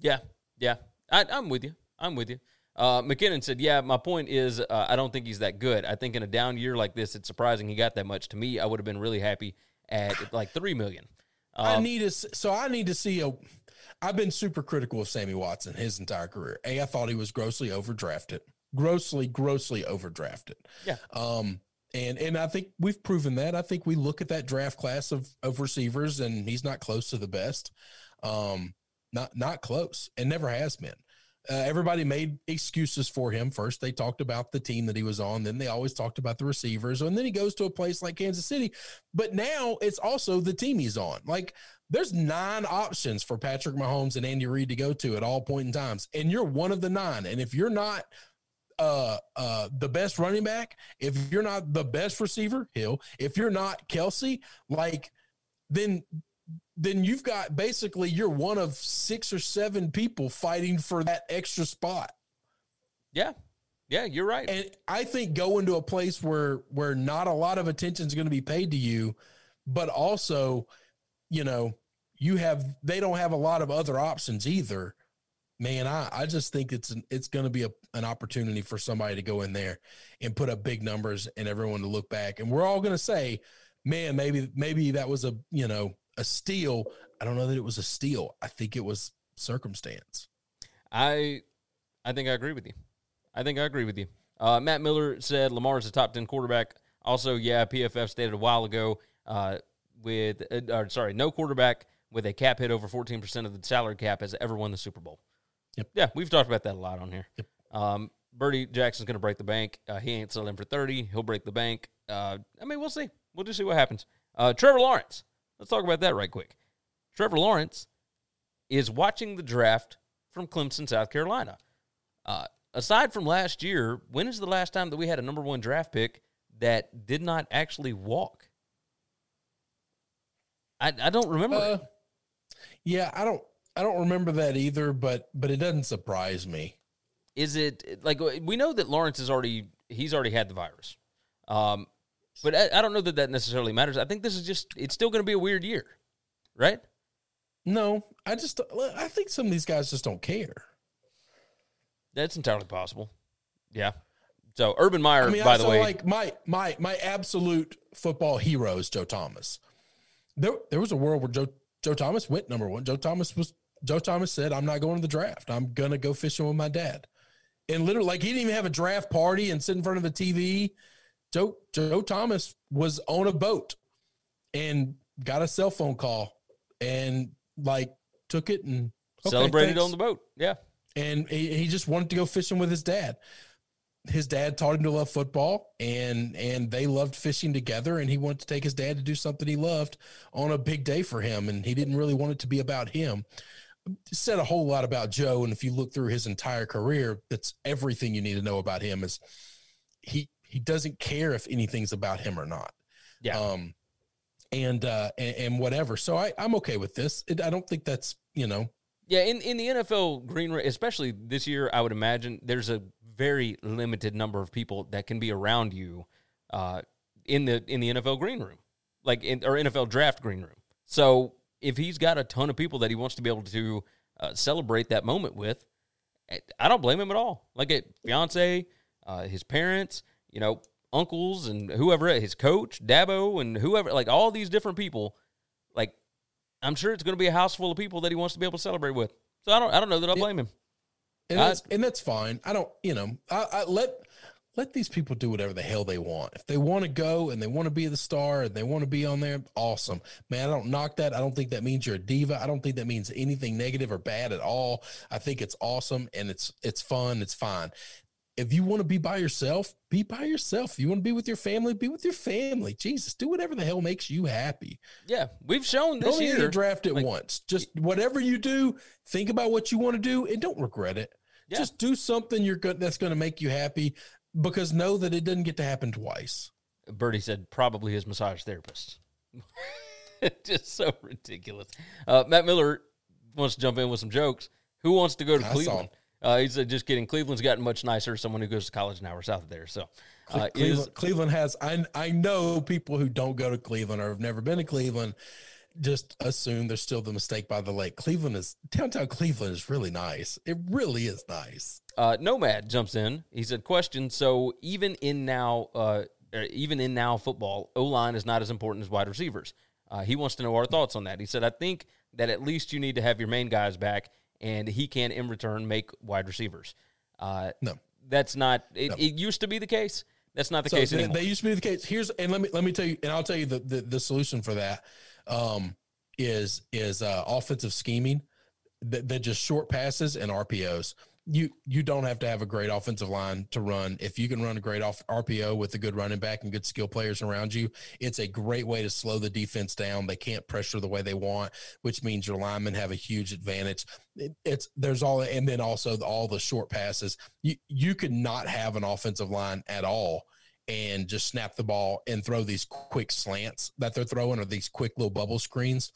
Yeah, yeah, I, I'm with you. I'm with you. Uh, McKinnon said, "Yeah, my point is, uh, I don't think he's that good. I think in a down year like this, it's surprising he got that much. To me, I would have been really happy at like three million. I Um, need to so I need to see a. I've been super critical of Sammy Watson his entire career. A, I thought he was grossly overdrafted, grossly, grossly overdrafted. Yeah. Um, and and I think we've proven that. I think we look at that draft class of of receivers, and he's not close to the best. Um, not not close, and never has been. Uh, everybody made excuses for him. First, they talked about the team that he was on. Then they always talked about the receivers. And then he goes to a place like Kansas City. But now it's also the team he's on. Like there's nine options for Patrick Mahomes and Andy Reid to go to at all point in times. And you're one of the nine. And if you're not uh uh the best running back, if you're not the best receiver, Hill, if you're not Kelsey, like then then you've got basically you're one of six or seven people fighting for that extra spot. yeah, yeah, you're right. And I think going to a place where where not a lot of attention is going to be paid to you, but also, you know, you have they don't have a lot of other options either. Man, I, I just think it's an, it's going to be a, an opportunity for somebody to go in there and put up big numbers and everyone to look back and we're all going to say, man, maybe maybe that was a you know a steal. I don't know that it was a steal. I think it was circumstance. I, I think I agree with you. I think I agree with you. Uh, Matt Miller said Lamar is a top ten quarterback. Also, yeah, PFF stated a while ago uh, with, uh, or sorry, no quarterback with a cap hit over fourteen percent of the salary cap has ever won the Super Bowl. Yep. Yeah, we've talked about that a lot on here. Yep. Um, Birdie Jackson's going to break the bank. Uh, he ain't selling for thirty. He'll break the bank. Uh, I mean, we'll see. We'll just see what happens. Uh, Trevor Lawrence. Let's talk about that right quick. Trevor Lawrence is watching the draft from Clemson, South Carolina. Uh, aside from last year, when is the last time that we had a number one draft pick that did not actually walk? I, I don't remember. Uh, yeah, I don't I don't remember that either, but but it doesn't surprise me. Is it like we know that Lawrence is already he's already had the virus, um, but I, I don't know that that necessarily matters. I think this is just it's still going to be a weird year, right? No, I just I think some of these guys just don't care. That's entirely possible. Yeah. So Urban Meyer, I mean, by I the so way, like my my my absolute football hero is Joe Thomas. There there was a world where Joe Joe Thomas went number one. Joe Thomas was Joe Thomas said, "I'm not going to the draft. I'm gonna go fishing with my dad." And literally, like he didn't even have a draft party and sit in front of the TV. Joe Joe Thomas was on a boat and got a cell phone call and like took it and okay, celebrated thanks on the boat. Yeah. and he, he just wanted to go fishing with his dad. His dad taught him to love football, and and they loved fishing together. And he wanted to take his dad to do something he loved on a big day for him, and he didn't really want it to be about him. Said a whole lot about Joe, and if you look through his entire career, that's everything you need to know about him. Is he he doesn't care if anything's about him or not. Yeah. Um, and uh, and, and whatever. So I I'm okay with this. It, I don't think that's you know Yeah, in, in the NFL green room, especially this year, I would imagine there's a very limited number of people that can be around you uh, in the in the NFL green room, like in or NFL draft green room. So if he's got a ton of people that he wants to be able to uh, celebrate that moment with, I don't blame him at all. Like a fiance, uh, his parents, you know, uncles, and whoever, his coach, Dabo, and whoever, like all these different people, like I'm sure it's going to be a house full of people that he wants to be able to celebrate with. So I don't I don't know that I blame him. and I- that's and that's fine. I don't, you know, I, I let let these people do whatever the hell they want. If they want to go and they want to be the star and they want to be on there, awesome, man. I don't knock that. I don't think that means you're a diva. I don't think that means anything negative or bad at all. I think it's awesome and it's it's fun. It's fine. If you want to be by yourself, be by yourself. If you want to be with your family, be with your family. Jesus, do whatever the hell makes you happy. Yeah, we've shown this only year. get drafted like- once. Just whatever you do, think about what you want to do and don't regret it. Yeah. Just do something you're good that's going to make you happy because know that it doesn't get to happen twice. Birdie said probably his massage therapist. Just so ridiculous. Uh, Matt Miller wants to jump in with some jokes. Who wants to go to I Cleveland? Uh, he said, just kidding. Cleveland's gotten much nicer. Someone who goes to college an hour south of there. So, uh, Cleveland, is Cleveland has I I know people who don't go to Cleveland or have never been to Cleveland just assume there's still the mistake by the lake. Cleveland is downtown Cleveland is really nice. It really is nice. uh, Nomad jumps in. He said, question. So even in now, uh, er, even in now football, O line is not as important as wide receivers. Uh, he wants to know our thoughts on that. He said, I think that at least you need to have your main guys back, and he can in return make wide receivers. Uh, No. that's not. It, No. it used to be the case. That's not the So case they, anymore. they used to be the case. Here's and let me let me tell you, and I'll tell you the the, the solution for that um, is is uh, offensive scheming that, that just short passes and RPOs. You you don't have to have a great offensive line to run. If you can run a great off RPO with a good running back and good skill players around you, it's a great way to slow the defense down. They can't pressure the way they want, which means your linemen have a huge advantage. It, it's there's all and then also the, all the short passes. You you could not have an offensive line at all and just snap the ball and throw these quick slants that they're throwing or these quick little bubble screens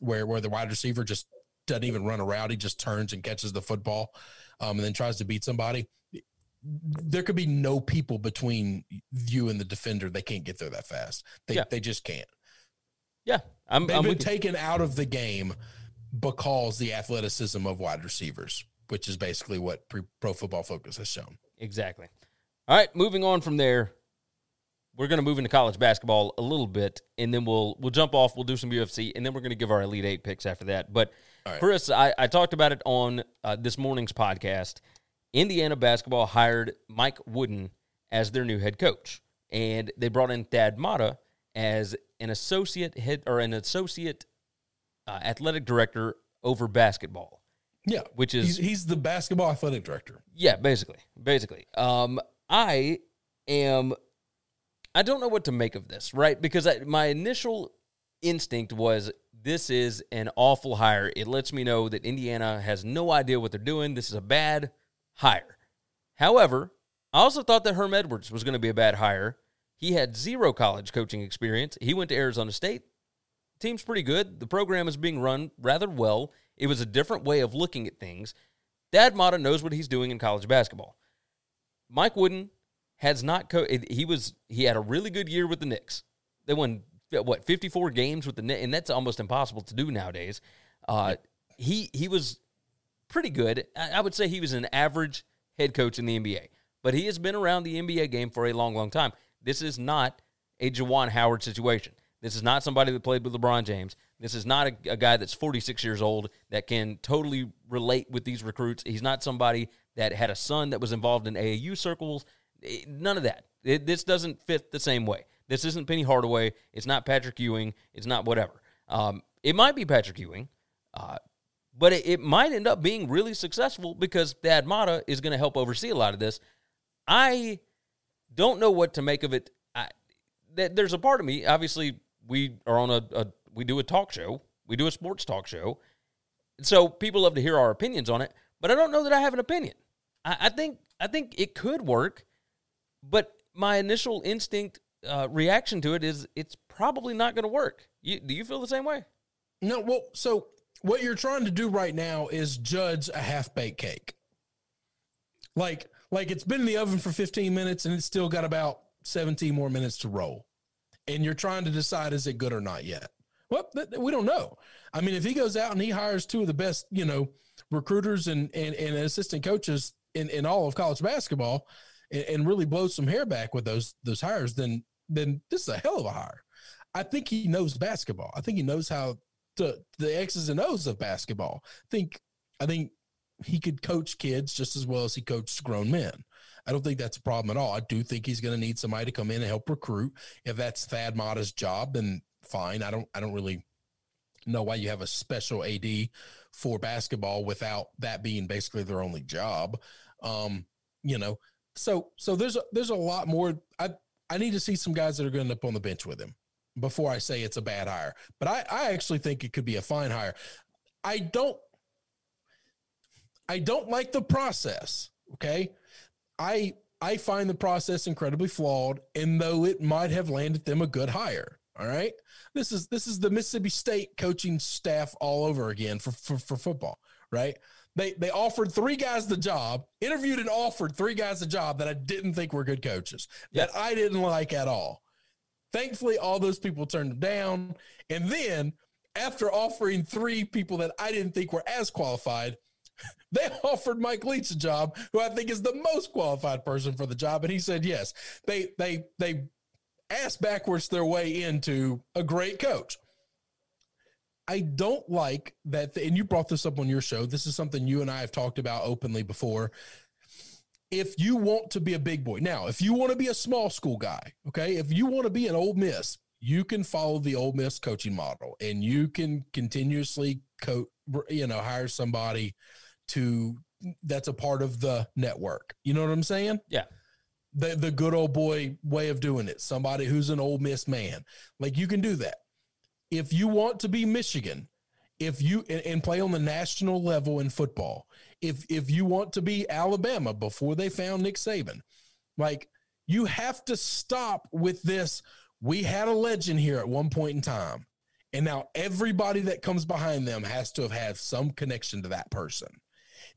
where where the wide receiver just doesn't even run a route. He just turns and catches the football um, and then tries to beat somebody. There could be no people between you and the defender. They can't get there that fast. They Yeah. they just can't. yeah, I'm, They've I'm been with you. taken out of the game because the athleticism of wide receivers, which is basically what pre- Pro Football Focus has shown. Exactly. All right, moving on from there, we're going to move into college basketball a little bit, and then we'll we'll jump off. We'll do some UFC, and then we're going to give our Elite Eight picks after that. But right. Chris, I, I talked about it on uh, this morning's podcast. Indiana basketball hired Mike Woodson as their new head coach, and they brought in Thad Matta as an associate head or an associate uh, athletic director over basketball. Yeah, Which is- he's, he's the basketball athletic director. Yeah, basically, basically. Um, I am. I don't know what to make of this, right? Because I, my initial instinct was this is an awful hire. It lets me know that Indiana has no idea what they're doing. This is a bad hire. However, I also thought that Herm Edwards was going to be a bad hire. He had zero college coaching experience. He went to Arizona State. Team's pretty good. The program is being run rather well. It was a different way of looking at things. Thad Matta knows what he's doing in college basketball. Mike Woodson has not co- he was he had a really good year with the Knicks. They won what 54 games with the net, and that's almost impossible to do nowadays. Uh, he he was pretty good. I, would say he was an average head coach in the NBA, but he has been around the NBA game for a long, long time. This is not a Juwan Howard situation. This is not somebody that played with LeBron James. This is not a, a guy that's 46 years old that can totally relate with these recruits. He's not somebody that had a son that was involved in AAU circles. Eh, None of that. It, this doesn't fit the same way. This isn't Penny Hardaway. It's not Patrick Ewing. It's not whatever. Um, it might be Patrick Ewing, uh, but it, it might end up being really successful because Thad Matta is going to help oversee a lot of this. I don't know what to make of it. I, th- there's a part of me. Obviously, we are on a, a we do a talk show. We do a sports talk show, so people love to hear our opinions on it. But I don't know that I have an opinion. I, I think I think it could work, but my initial instinct uh, reaction to it is it's probably not going to work. You, do you feel the same way? No, well, so what you're trying to do right now is judge a half baked cake. Like, like it's been in the oven for 15 minutes and it's still got about 17 more minutes to roll. And you're trying to decide is it good or not yet? Well, th- we don't know. I mean, if he goes out and he hires two of the best, you know, recruiters and and, and assistant coaches in, in all of college basketball and, and really blows some hair back with those those hires, then then this is a hell of a hire. I think he knows basketball. I think he knows how to the X's and O's of basketball. I think I think he could coach kids just as well as he coached grown men. I don't think that's a problem at all. I do think he's going to need somebody to come in and help recruit. If that's Thad Matta's job, then fine. I don't I don't really know why you have a special AD for basketball without that being basically their only job. Um, you know, so so there's a, there's a lot more. I I need to see some guys that are going to end up on the bench with him before I say it's a bad hire. But I I actually think it could be a fine hire. I don't I don't like the process. Okay. I I find the process incredibly flawed, and though it might have landed them a good hire. All right. This is this is the Mississippi State coaching staff all over again for, for, for football, right? They they offered three guys the job, interviewed and offered three guys the job that I didn't think were good coaches, that I didn't like at all. Thankfully, all those people turned it down. And then after offering three people that I didn't think were as qualified, they offered Mike Leach a job, who I think is the most qualified person for the job, and he said yes. They they they ass backwards their way into a great coach. I don't like that, th- and you brought this up on your show. This is something you and I have talked about openly before. If you want to be a big boy, now, if you want to be a small school guy, okay, if you want to be an Ole Miss, you can follow the Ole Miss coaching model, and you can continuously coach, you know, hire somebody to that's a part of the network. You know what I'm saying? Yeah. the the good old boy way of doing it. Somebody who's an Ole Miss man. Like you can do that. If you want to be Michigan, if you and, and play on the national level in football, if if you want to be Alabama before they found Nick Saban, like you have to stop with this. We had a legend here at one point in time. And now everybody that comes behind them has to have had some connection to that person.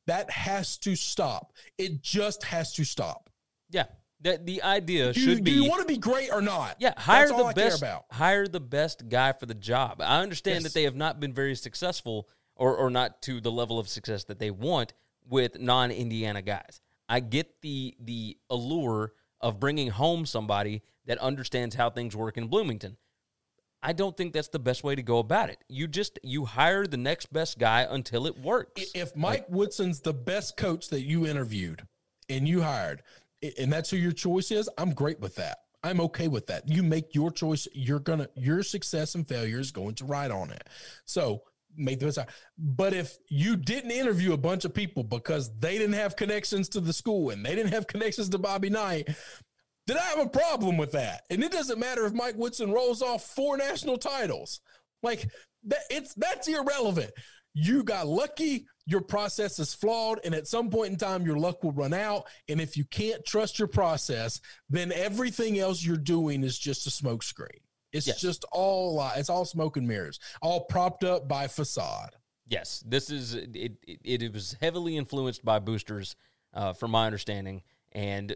That has to stop. It just has to stop. Yeah. The, the idea Do, should do be Do you want to be great or not? Yeah, hire That's the I care best. about. Hire the best guy for the job. I understand Yes. that they have not been very successful, or or not to the level of success that they want with non-Indiana guys. I get the the allure of bringing home somebody that understands how things work in Bloomington. I don't think that's the best way to go about it. You just you hire the next best guy until it works. If Mike Woodson's the best coach that you interviewed and you hired, and that's who your choice is, I'm great with that. I'm okay with that. You make your choice. You're gonna your success and failure is going to ride on it. So make the best. Out. But if you didn't interview a bunch of people because they didn't have connections to the school and they didn't have connections to Bobby Knight, then I have a problem with that. And it doesn't matter if Mike Woodson rolls off four national titles. Like that, it's that's irrelevant. You got lucky, your process is flawed, and at some point in time, your luck will run out. And if you can't trust your process, then everything else you're doing is just a smokescreen. It's Yes. just all. It's all smoke and mirrors, all propped up by facade. Yes, this is it. It, it was heavily influenced by boosters, uh, from my understanding, and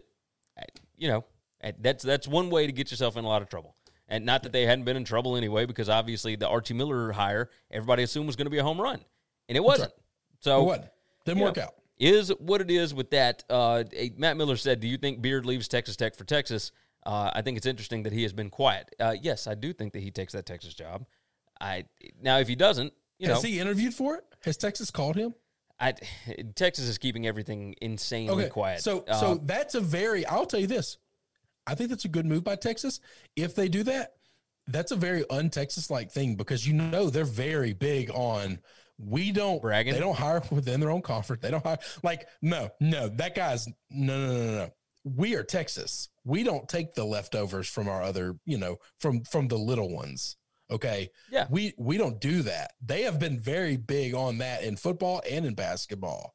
uh, you know uh, that's that's one way to get yourself in a lot of trouble. And not that they hadn't been in trouble anyway, because obviously the Archie Miller hire everybody assumed was going to be a home run, and it wasn't. So Or what? Didn't work know, out. Is what it is with that. Uh, Matt Miller said, "Do you think Beard leaves Texas Tech for Texas?" Uh, I think it's interesting that he has been quiet. Uh, yes, I do think that he takes that Texas job. I now if he doesn't, you know, Has he interviewed for it? Has Texas called him? I, Texas is keeping everything insanely quiet. So Uh, so that's a very I'll tell you this. I think that's a good move by Texas. If they do that, that's a very un-Texas like thing because you know they're very big on we don't Bragging? They don't hire within their own conference. They don't hire like no, no, that guy's no no no no no. We are Texas. We don't take the leftovers from our other, you know, from from the little ones. Okay. Yeah. We we don't do that. They have been very big on that in football and in basketball.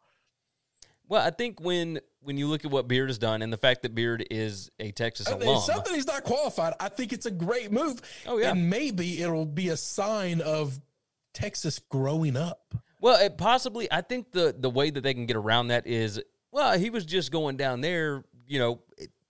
well, I think when when you look at what Beard has done and the fact that Beard is a Texas I alum, something he's not qualified. I think it's a great move. Oh, yeah. And maybe it'll be a sign of Texas growing up. Well, it possibly. I think the the way that they can get around that is, well, he was just going down there, you know,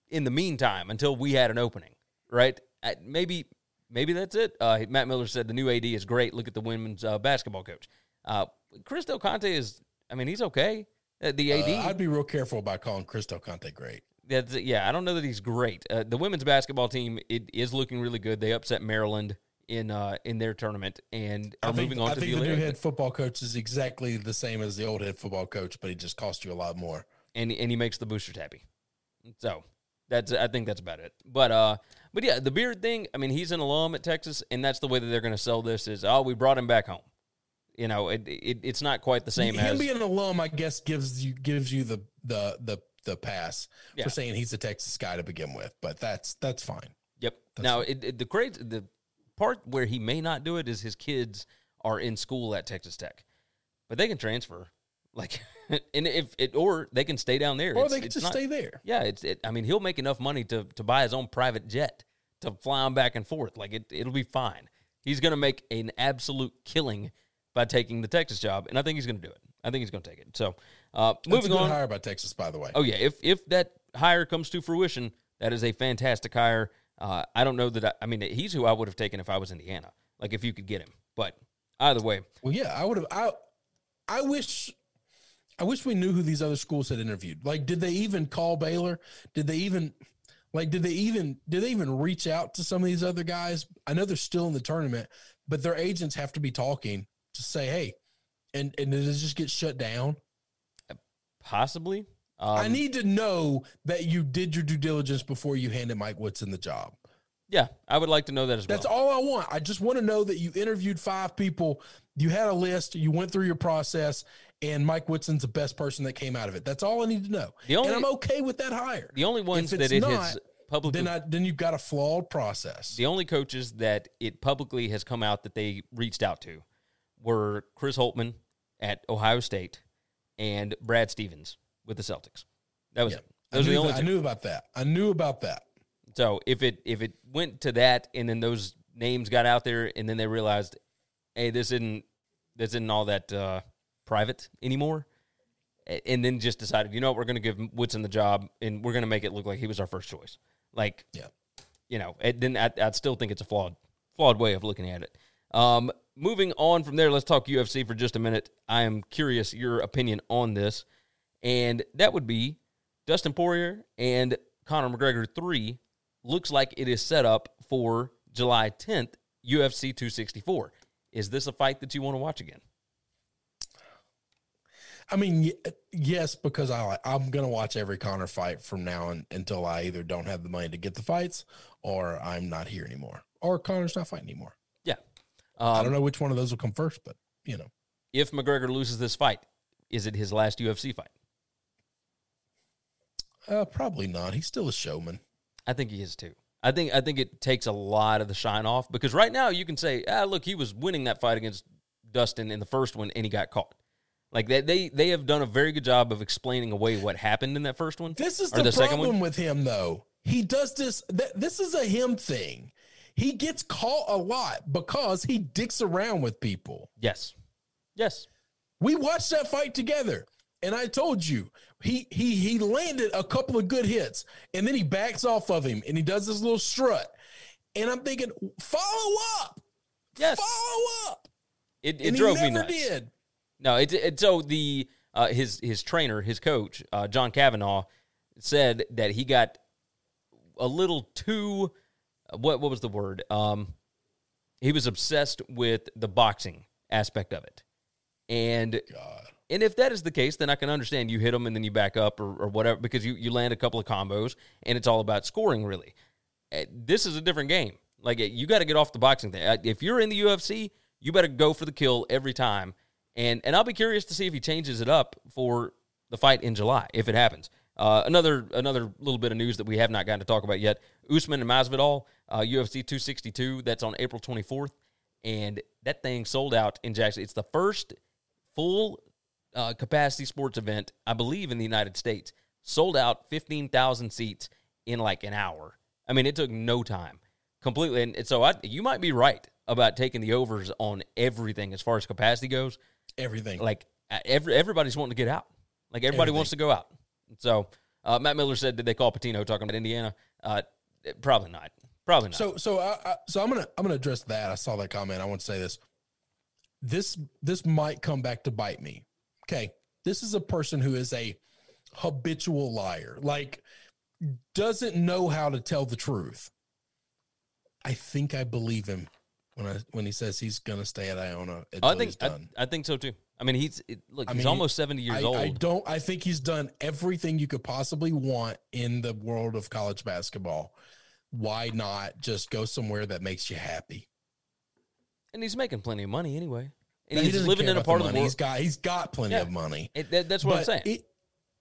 in the meantime until we had an opening, right? Maybe maybe that's it. Uh, Matt Miller said the new AD is great. Look at the women's uh, basketball coach. Uh, Chris Del Conte is. I mean, he's okay. Uh, the AD. Uh, I'd be real careful about calling Chris Del Conte great. That's yeah. I don't know that he's great. Uh, the women's basketball team it is looking really good. They upset Maryland in uh, in their tournament and are think, moving on I to think the the new head football coach is exactly the same as the old head football coach, but he just cost you a lot more. and and he makes the boosters happy. So that's I think that's about it. But uh, but yeah, the beard thing. I mean, he's an alum at Texas, and that's the way that they're going to sell this. Is oh, we brought him back home. You know, it, it it's not quite the same Him as being an alum, I guess, gives you gives you the the the the pass Yeah. for saying he's a Texas guy to begin with. But that's that's fine. Yep. now, it, it, the crazy the part where he may not do it is his kids are in school at Texas Tech, but they can transfer. Like, and if it or they can stay down there, Or It's- they it's just not- stay there. Yeah, it's. It, I mean, he'll make enough money to to buy his own private jet to fly him back and forth. Like it, it'll be fine. He's going to make an absolute killing by taking the Texas job, and I think he's going to do it. I think he's going to take it. So, uh, That's a moving good on. hire by Texas, by the way. Oh yeah, if if that hire comes to fruition, that is a fantastic hire. Uh, I don't know that I, I mean he's who I would have taken if I was Indiana. Like if you could get him, but either way, Well, yeah, I would have. I I wish. I wish we knew who these other schools had interviewed. Like, did they even call Baylor? Did they even, like, did they even did they even reach out to some of these other guys? I know they're still in the tournament, but their agents have to be talking to say, hey, and and does it just get shut down? possibly. Um, I need to know that you did your due diligence before you handed Mike Woodson the job. Yeah, I would like to know that as well. That's all I want. I just want to know that you interviewed five people, you had a list, you went through your process, and Mike Woodson's the best person that came out of it. That's all I need to know. The only- and I'm okay with that hire. the only ones that it not, has publicly. Then I then you've got a flawed process. the only coaches that it publicly has come out that they reached out to were Chris Holtmann at Ohio State and Brad Stevens with the Celtics. That was Yeah. it. I Those are knew, the only that- I knew about that. I knew about that. So if it if it went to that and then those names got out there and then they realized, hey, this isn't this isn't all that uh, private anymore, and then just decided, you know, what, we're going to give Woodson the job and we're going to make it look like he was our first choice. Like, Yeah. you know, then I, I'd still think it's a flawed flawed way of looking at it. Um, moving on from there, let's talk UFC for just a minute. I am curious your opinion on this, and that would be Dustin Poirier and Conor McGregor three looks like it is set up for July 10th, UFC 264. Is this a fight that you want to watch again? I mean, yes, because I I'm gonna watch every Conor fight from now on until I either don't have the money to get the fights or I'm not here anymore or Conor's not fighting anymore. Yeah. I Um, don't know which one of those will come first, but you know, if McGregor loses this fight, is it his last UFC fight? uh, probably not. He's still a showman. I think he is too. I think I think it takes a lot of the shine off because right now you can say, ah, look, he was winning that fight against Dustin in the first one and he got caught. Like they they, they have done a very good job of explaining away what happened in that first one. This is the, second problem one. with him, though. He does this. Th- this is a him thing. He gets caught a lot because he dicks around with people. Yes, yes, We watched that fight together, and I told you he he he landed a couple of good hits, and then he backs off of him, and he does this little strut, and I'm thinking, follow up, yes. follow up, It, it drove he me nuts. did. No, it, it so the uh, his his trainer, his coach, uh, John Kavanagh, said that he got a little too what what was the word? Um, he was obsessed with the boxing aspect of it, and God, and if that is the case, then I can understand you hit them and then you back up or, or whatever because you, you land a couple of combos and it's all about scoring, really. Uh, This is a different game. Like, uh, you got to get off the boxing thing. Uh, If you're in the UFC, you better go for the kill every time. And, and I'll be curious to see if he changes it up for the fight in July, if it happens. Uh, another another little bit of news that we have not gotten to talk about yet: Usman and Masvidal, uh, UFC 262. That's on April 24th, and that thing sold out in Jackson. It's the first full uh, capacity sports event, I believe, in the United States. Sold out 15,000 seats in like an hour. I mean, it took no time completely. And, so I, you might be right about taking the overs on everything as far as capacity goes. everything. Like uh, every, everybody's wanting to get out. Like everybody Everything. wants to go out. So uh, Matt Miller said, did they call Pitino talking about Indiana? Uh, probably not. Probably not. So so I, I so I'm gonna I'm gonna address that. I saw that comment. I want to say this. This this might come back to bite me. Okay, this is a person who is a habitual liar. Like doesn't know how to tell the truth. I think I believe him when I when he says he's going to stay at Iona I think I. I think so too. I mean, he's it, look, I he's mean, almost seventy years I, old. I don't. I think he's done everything you could possibly want in the world of college basketball. Why not just go somewhere that makes you happy? and he's making plenty of money anyway. And He he's doesn't living in a part of the world. He's got he's got plenty Yeah. of money. It- that- that's what I'm saying. it-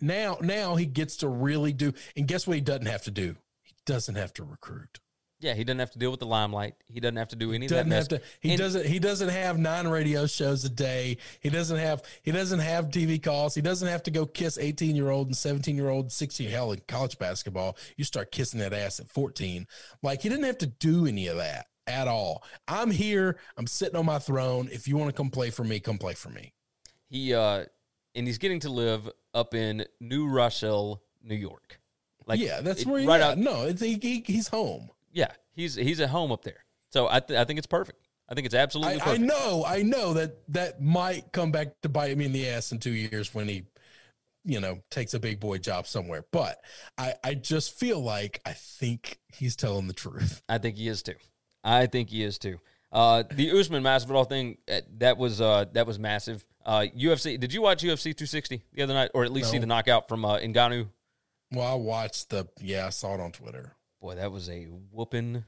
now, now he gets to really do. And guess what? He doesn't have to do. He doesn't have to recruit. Yeah, he doesn't have to deal with the limelight. He doesn't have to do any of that Doesn't have to. He And- doesn't. He doesn't have nine radio shows a day. He doesn't have. He doesn't have TV calls. He doesn't have to go kiss eighteen year old and seventeen year old, sixteen. Hell, in college basketball, you start kissing that ass at fourteen. Like he didn't have to do any of that at all. I'm here. I'm sitting on my throne. If you want to come play for me, come play for me. He uh, and he's getting to live up in New Rochelle, New York. Like yeah, that's where. He, right yeah, out. No, it's, he, he, he's home. Yeah, he's he's at home up there. So I th- I think it's perfect. I think it's absolutely I, I perfect. know, I know that that might come back to bite me in the ass in two years when he, you know, takes a big boy job somewhere. But I, I just feel like I think he's telling the truth. I think he is too. I think he is too. Uh, the Usman Masvidal thing uh, that was uh, that was massive. Uh, UFC. Did you watch UFC 260 the other night, or at least see the knockout from uh, Ngannou? Well, I watched the, yeah, I saw it on Twitter. Boy, that was a whooping.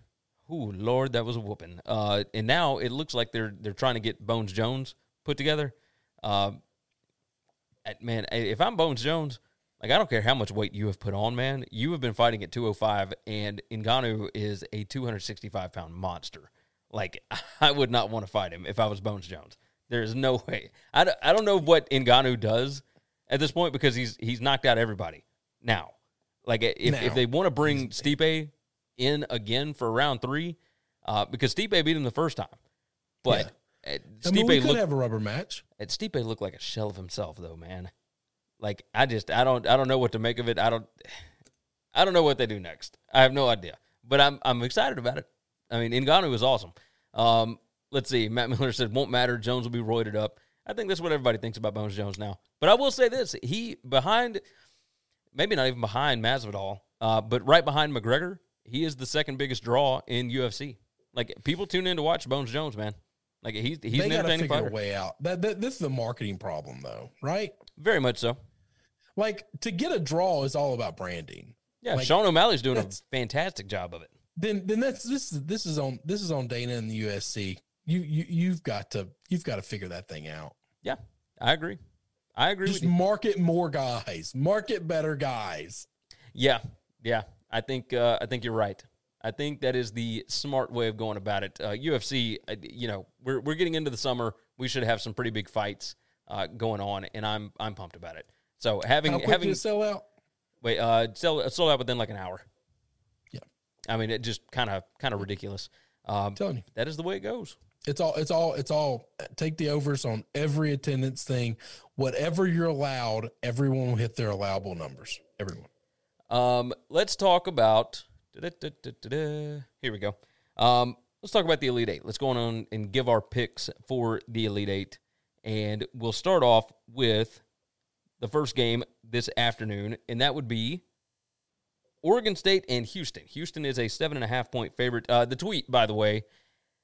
Ooh, Lord, that was a whooping. Uh, and now it looks like they're they're trying to get Bones Jones put together. Uh, man, if I'm Bones Jones, like I don't care how much weight you have put on, man. You have been fighting at 205, and Ngannou is a 265 pound monster. Like I would not want to fight him if I was Bones Jones. There is no way. I don't, I don't know what Ngannou does at this point because he's he's knocked out everybody now. Like if, if they want to bring Stipe in again for round three, uh, because Stipe beat him the first time, but uh, I mean, we could looked have a rubber match. Stipe looked like a shell of himself, though, man. Like I just I don't I don't know what to make of it. I don't I don't know what they do next. I have no idea, but I'm I'm excited about it. I mean, Ngannou was awesome. Um, let's see. Matt Miller said won't matter. Jones will be roided up. I think that's what everybody thinks about Bones Jones now. But I will say this: he behind, maybe not even behind Masvidal, uh, but right behind McGregor, he is the second biggest draw in UFC. Like people tune in to watch Bones Jones, man. Like he's he's they an entertaining figure fighter. a way out. That, that this is the marketing problem, though, right? Very much so. Like to get a draw is all about branding. Yeah, Like, Sean O'Malley's doing a fantastic job of it. Then then that's this is this is on this is on Dana and the UFC. You you you've got to you've got to figure that thing out. Yeah, I agree. I agree Just with you. market more guys, market better guys. Yeah, yeah. I think uh, I think you're right. I think that is the smart way of going about it. Uh, UFC, uh, you know, we're we're getting into the summer. We should have some pretty big fights uh, going on, and I'm I'm pumped about it. So having having did it sell out? wait, uh, sell sold out within like an hour. Yeah. I mean, it just kind of kind of ridiculous. Um, I'm telling you. that is the way it goes. It's all it's all it's all take the overs on every attendance thing. Whatever you're allowed, everyone will hit their allowable numbers. Everyone. Um, let's talk about. Here we go. Um, let's talk about the Elite Eight. Let's go on and give our picks for the Elite Eight, and we'll start off with the first game this afternoon, and that would be Oregon State and Houston. Houston is a seven and a half point favorite. Uh, the tweet, by the way,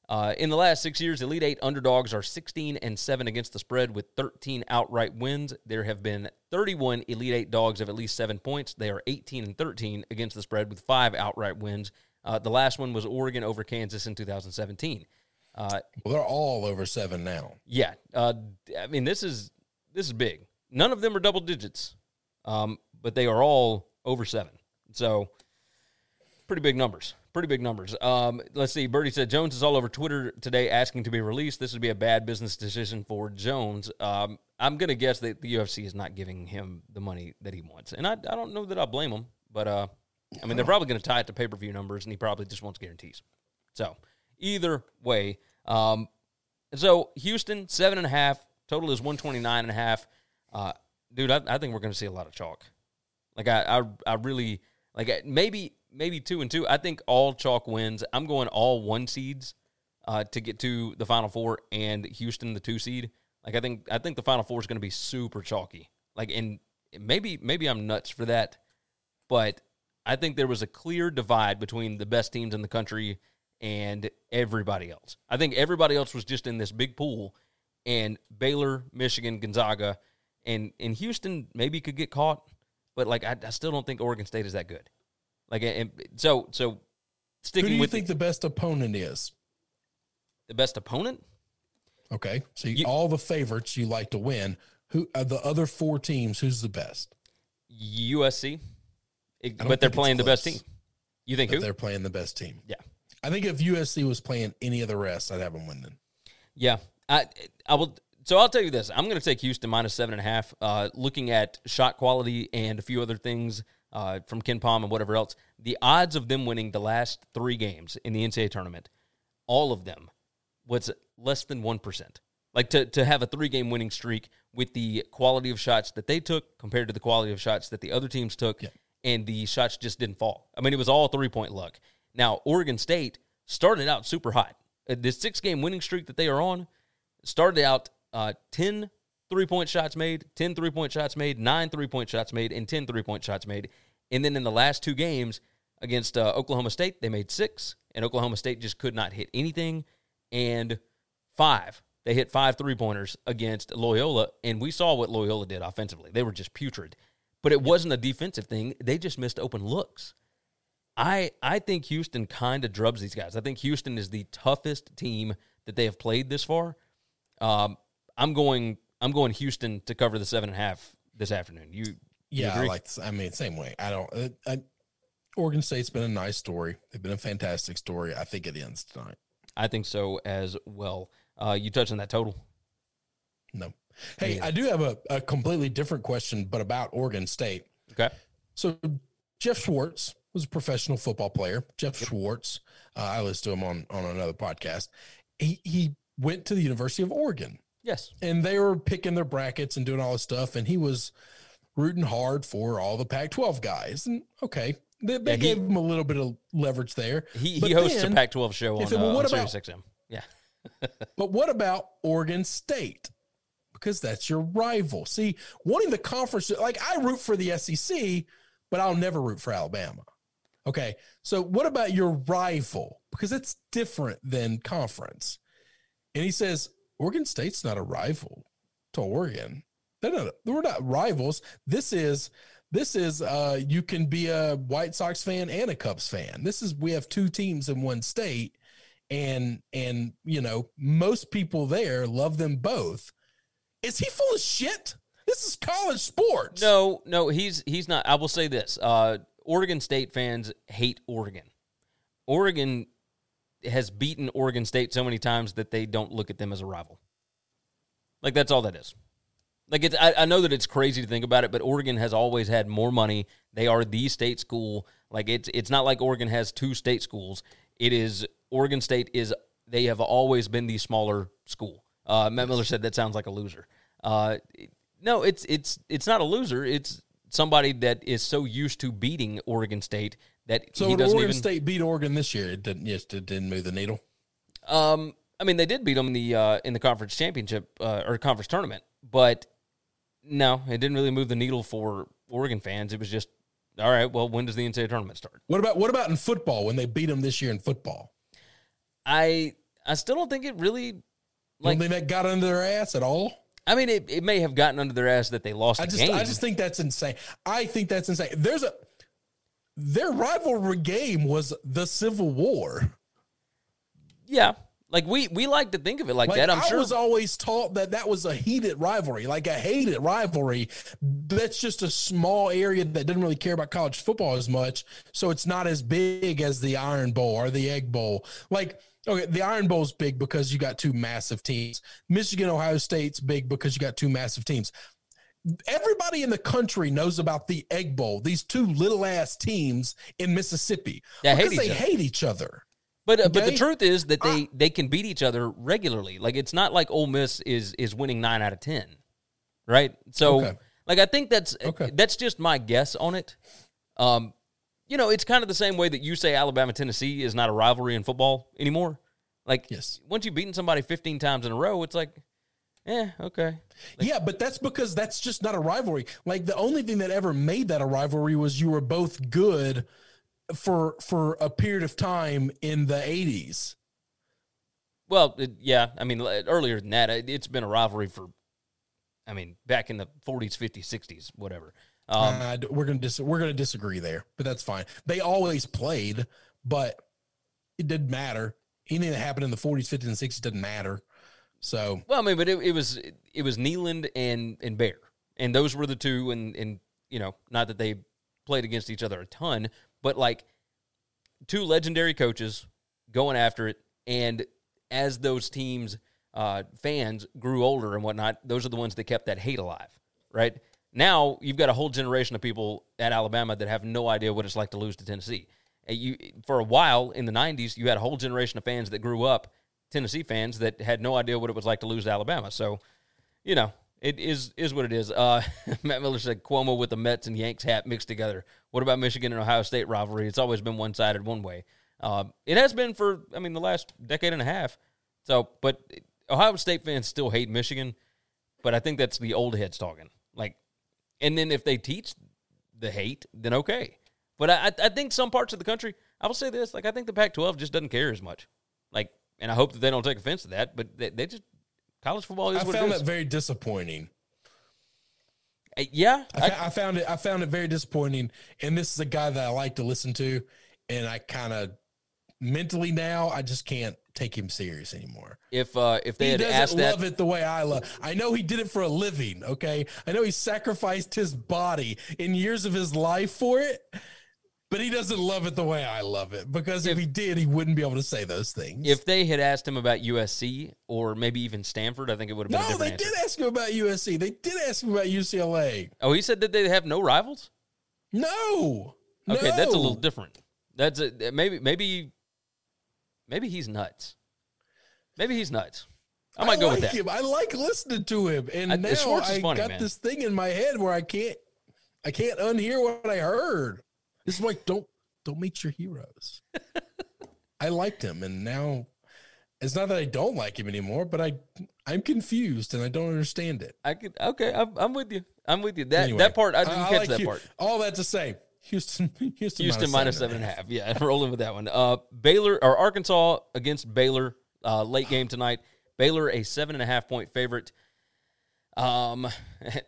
uh, in the last six years, Elite Eight underdogs are 16 and 7 against the spread with 13 outright wins. There have been 31 Elite Eight dogs of at least seven points. They are 18 and 13 against the spread with five outright wins. Uh, the last one was Oregon over Kansas in 2017. Uh, Well, they're all over seven now. yeah, uh, I mean this is this is big. None of them are double digits, um, but they are all over seven. So pretty big numbers. Pretty big numbers. Um, let's see. Birdie said Jones is all over Twitter today asking to be released. This would be a bad business decision for Jones. Um, I'm going to guess that the UFC is not giving him the money that he wants, and I, I don't know that I blame him. But uh, I mean, they're probably going to tie it to pay per view numbers, and he probably just wants guarantees. So either way, um, so Houston seven and a half total is one twenty nine and a half. Uh, dude, I, I think we're going to see a lot of chalk. Like I, I, I really like maybe maybe two and two. I think all chalk wins. I'm going all one seeds uh, to get to the final four, and Houston the two seed. Like I think I think the final four is going to be super chalky. Like and maybe maybe I'm nuts for that, but I think there was a clear divide between the best teams in the country and everybody else. I think everybody else was just in this big pool, and Baylor, Michigan, Gonzaga, and and Houston maybe could get caught, but like I, I still don't think Oregon State is that good. Like, and so so Who do you with think the best opponent is? the best opponent. Okay, so you, You- all the favorites you like to win. Who are the other four teams? Who's the best? USC, It- but they're playing the best team. You think who? they're playing the best team. Yeah, I think if USC was playing any of the rest, I'd have them win winning. yeah. I I will. So I'll tell you this: I'm going to take Houston minus seven and a half. Uh, looking at shot quality and a few other things uh, from KenPom and whatever else, the odds of them winning the last three games in the NCAA tournament, all of them, was less than one percent. Like to to have a three game winning streak with the quality of shots that they took compared to the quality of shots that the other teams took, and the shots just didn't fall. I mean, it was all three point luck. Now Oregon State started out super hot. Uh, The six game winning streak that they are on started out uh, 10 three point shots made, 10 three point shots made, nine three point shots made, and 10 three point shots made. And then in the last two games against uh, Oklahoma State, they made six, and Oklahoma State just could not hit anything. And five, they hit five three pointers against Loyola, and we saw what Loyola did offensively. They were just putrid. But it wasn't a defensive thing, they just missed open looks. I I think Houston kind of drubs these guys. I think Houston is the toughest team that they have played this far. Um, I'm going I'm going Houston to cover the seven and a half this afternoon. You, you Yeah, I like. I mean, same way. I don't. I, I, Oregon State's been a nice story. They've been a fantastic story. I think it ends tonight. I think so as well. Uh, you touched on that total. No. Hey, Yeah. I do have a, a completely different question, but about Oregon State. Okay. So Geoff Schwartz was a professional football player. Geoff Schwartz, uh, I listened to him on on another podcast. He he went to the University of Oregon, Yes. and they were picking their brackets and doing all this stuff, and he was rooting hard for all the Pac-12 guys. And okay, they, they Yeah, he- gave him a little bit of leverage there. He, But he hosts then- a Pac-12 show on, it- uh, well, on what about- XM. Yeah. But what about Oregon State? Because that's your rival. See, wanting the conference, like I root for the SEC, but I'll never root for Alabama. Okay. So what about your rival? Because it's different than conference. And he says, Oregon State's not a rival to Oregon. They're not, we're not rivals. This is, this is, uh, you can be a White Sox fan and a Cubs fan. This is, we have two teams in one state and and you know most people there love them both is he full of shit this is college sports No, no, he's he's not. I will say this: uh, Oregon State fans hate Oregon. Oregon has beaten Oregon State so many times that they don't look at them as a rival. Like that's all that is. Like it's. I, I know that it's crazy to think about it, but Oregon has always had more money. They are the state school. Like it's. It's not like Oregon has two state schools. It is Oregon State is. They have always been the smaller school. Uh, Matt Miller said that sounds like a loser. Uh, no, it's it's it's not a loser. It's somebody that is so used to beating Oregon State that so he doesn't oregon even. state beat oregon this year it didn't yes it didn't move the needle Um, I mean, they did beat them in the uh, in the conference championship uh, or conference tournament, but no, it didn't really move the needle for Oregon fans. It was just all right. Well, when does the NCAA tournament start? what about what about in football when they beat them this year in football I I still don't think it really like that got under their ass at all I mean, it, it may have gotten under their ass that they lost i the just game. i just think that's insane i think that's insane there's a their rivalry game was the civil war yeah, like we we like to think of it like, Like that. I'm I sure. was always taught that that was a heated rivalry, like a hated rivalry. That's just a small area that didn't really care about college football as much, so it's not as big as the Iron Bowl or the Egg Bowl. Like, okay, the Iron Bowl's big because you got two massive teams. Michigan, Ohio State's big because you got two massive teams. Everybody in the country knows about the Egg Bowl. These two little ass teams in Mississippi That hate because they other. hate each other. But uh, but the truth is that they they can beat each other regularly. Like it's not like Ole Miss is is winning nine out of ten, right? So Okay. like I think that's Okay. that's just my guess on it. Um, you know, it's kind of the same way that you say Alabama Tennessee is not a rivalry in football anymore. Like Yes. once you've beaten somebody fifteen times in a row, it's like, eh, okay. yeah, but that's because that's just not a rivalry. Like the only thing that ever made that a rivalry was you were both good for for a period of time in the 80s. Well, it, yeah, I mean, earlier than that, it, it's been a rivalry for, I mean, back in the 40s, 50s, 60s, whatever. Um, Uh, we're gonna dis- we're gonna disagree there, but that's fine. They always played, but it didn't matter. Anything that happened in the 40s, 50s, and 60s didn't matter. So well, I mean, but it, it was it was Neyland and and Bear, and those were the two, and and you know, not that they played against each other a ton, but like two legendary coaches going after it, and as those teams uh, fans grew older and whatnot, those are the ones that kept that hate alive, right? Now you've got a whole generation of people at Alabama that have no idea what it's like to lose to Tennessee. You, for a while in the '90s, you had a whole generation of fans that grew up Tennessee fans that had no idea what it was like to lose to Alabama. So, you know, it is is what it is. Uh, Matt Miller said Cuomo with the Mets and Yanks hat mixed together. What about Michigan and Ohio State rivalry? It's always been one sided one way. Uh, it has been for I mean the last decade and a half. So, but Ohio State fans still hate Michigan, but I think that's the old heads talking. Like, and then if they teach the hate, then okay. But I, I think some parts of the country, I will say this, like I think the Pac-12 just doesn't care as much. Like, and I hope that they don't take offense to that. But they, they just college football is I what found it is. that very disappointing. Uh, yeah, I, I- I found it. I found it very disappointing. And this is a guy that I like to listen to, and I kind of mentally now I just can't take him serious anymore. if uh, if they he had doesn't asked that, love it the way I love. I know he did it for a living. Okay, I know he sacrificed his body in years of his life for it, but he doesn't love it the way I love it. Because if, If- he did, he wouldn't be able to say those things. if they had asked him about USC or maybe even Stanford, I think it would have been no, they answer. did ask him about USC. They did ask him about UCLA. Oh, he said that they have no rivals. No. Okay, that's a little different. That's a, maybe maybe maybe he's nuts. Maybe he's nuts. I might go like with that. Him. I like listening to him, and I- now I funny, got man. this thing in my head where I can't, I can't unhear what I heard. It's like don't don't meet your heroes. I liked him, and now it's not that I don't like him anymore, but I I'm confused and I don't understand it. I could okay. I'm, I'm with you. I'm with you. That Anyway, that part I didn't catch like that Hu- part. All that to say, Houston, Houston, Houston minus seven and a half. Yeah, rolling with that one. Uh, Baylor or Arkansas against Baylor. Uh, late game tonight. Baylor a seven and a half point favorite. Um,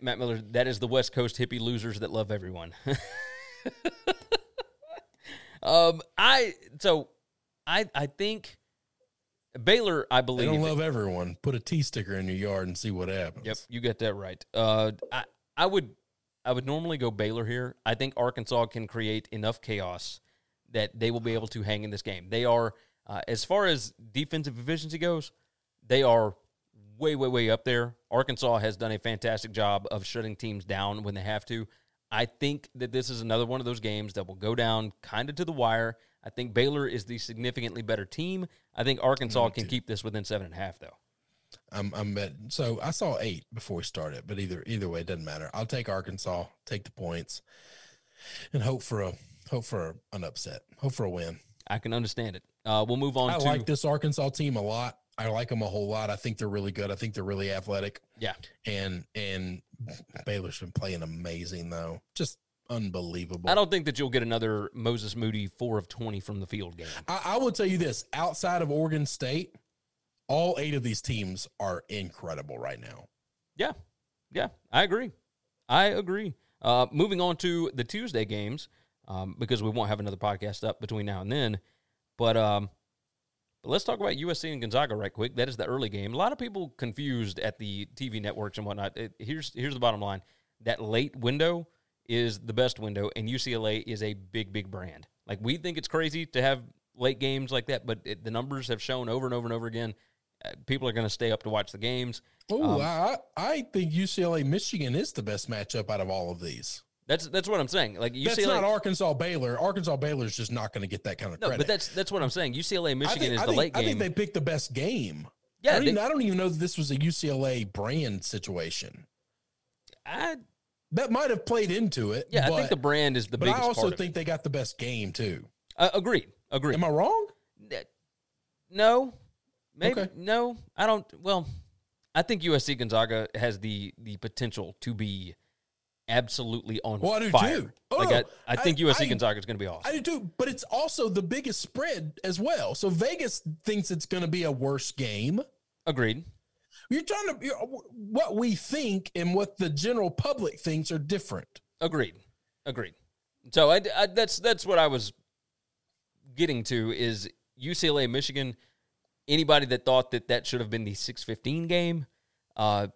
Matt Miller. That is the West Coast hippie losers that love everyone. Um, I so I I think Baylor. I They believe don't love everyone. Put a T sticker in your yard and see what happens. Yep, you got that right. Uh, I I would I would normally go Baylor here. I think Arkansas can create enough chaos that they will be able to hang in this game. They are uh, as far as defensive efficiency goes, they are way way way up there. Arkansas has done a fantastic job of shutting teams down when they have to. I think that this is another one of those games that will go down kind of to the wire. I think Baylor is the significantly better team. I think Arkansas can keep this within seven and a half, though. I'm I'm at so I saw eight before we started, but either either way, it doesn't matter. I'll take Arkansas, take the points, and hope for a hope for an upset, hope for a win. I can understand it. Uh, we'll move on I to like this Arkansas team a lot. I like them a whole lot. I think they're really good. I think they're really athletic, yeah. and and Baylor's been playing amazing though, just unbelievable. I don't think that you'll get another Moses Moody four of twenty from the field game. I, I will tell you this: outside of Oregon State, all eight of these teams are incredible right now. Yeah, yeah, I agree. I agree. Uh, moving on to the Tuesday games um, because we won't have another podcast up between now and then. But um, but let's talk about USC and Gonzaga right quick. That is the early game. A lot of people confused at the TV networks and whatnot. It- here's here's the bottom line: that late window is the best window, and UCLA is a big big brand. Like we think it's crazy to have late games like that, but it, the numbers have shown over and over and over again. Uh, people are going to stay up to watch the games. Oh, Um, I I think UCLA Michigan is the best matchup out of all of these. That's that's what I'm saying. Like UCLA, That's not Arkansas Baylor. Arkansas Baylor is just not going to get that kind of no, credit. but that's that's what I'm saying. UCLA Michigan think, is I the think- late I think they picked the best game. Yeah, I don't, they- even, I don't even know that this was a UCLA brand situation. I, That might have played into it. yeah, but, I think the brand is the but I also think they got the best game too. Uh, agreed. Agreed. Am I wrong? no, maybe Okay. no. I don't. Well, I think USC Gonzaga has the the potential to be absolutely on Well, I do fire. too. Oh, like no. I, I think I- USC I- Gonzaga is going to be awesome. I do too, but it's also the biggest spread as well. So Vegas thinks it's going to be a worse game. Agreed. You're trying to you're, what we think and what the general public thinks are different. Agreed. Agreed. So I, I- that's that's what I was getting to is UCLA Michigan. Anybody that thought that that should have been the six fifteen game, uh,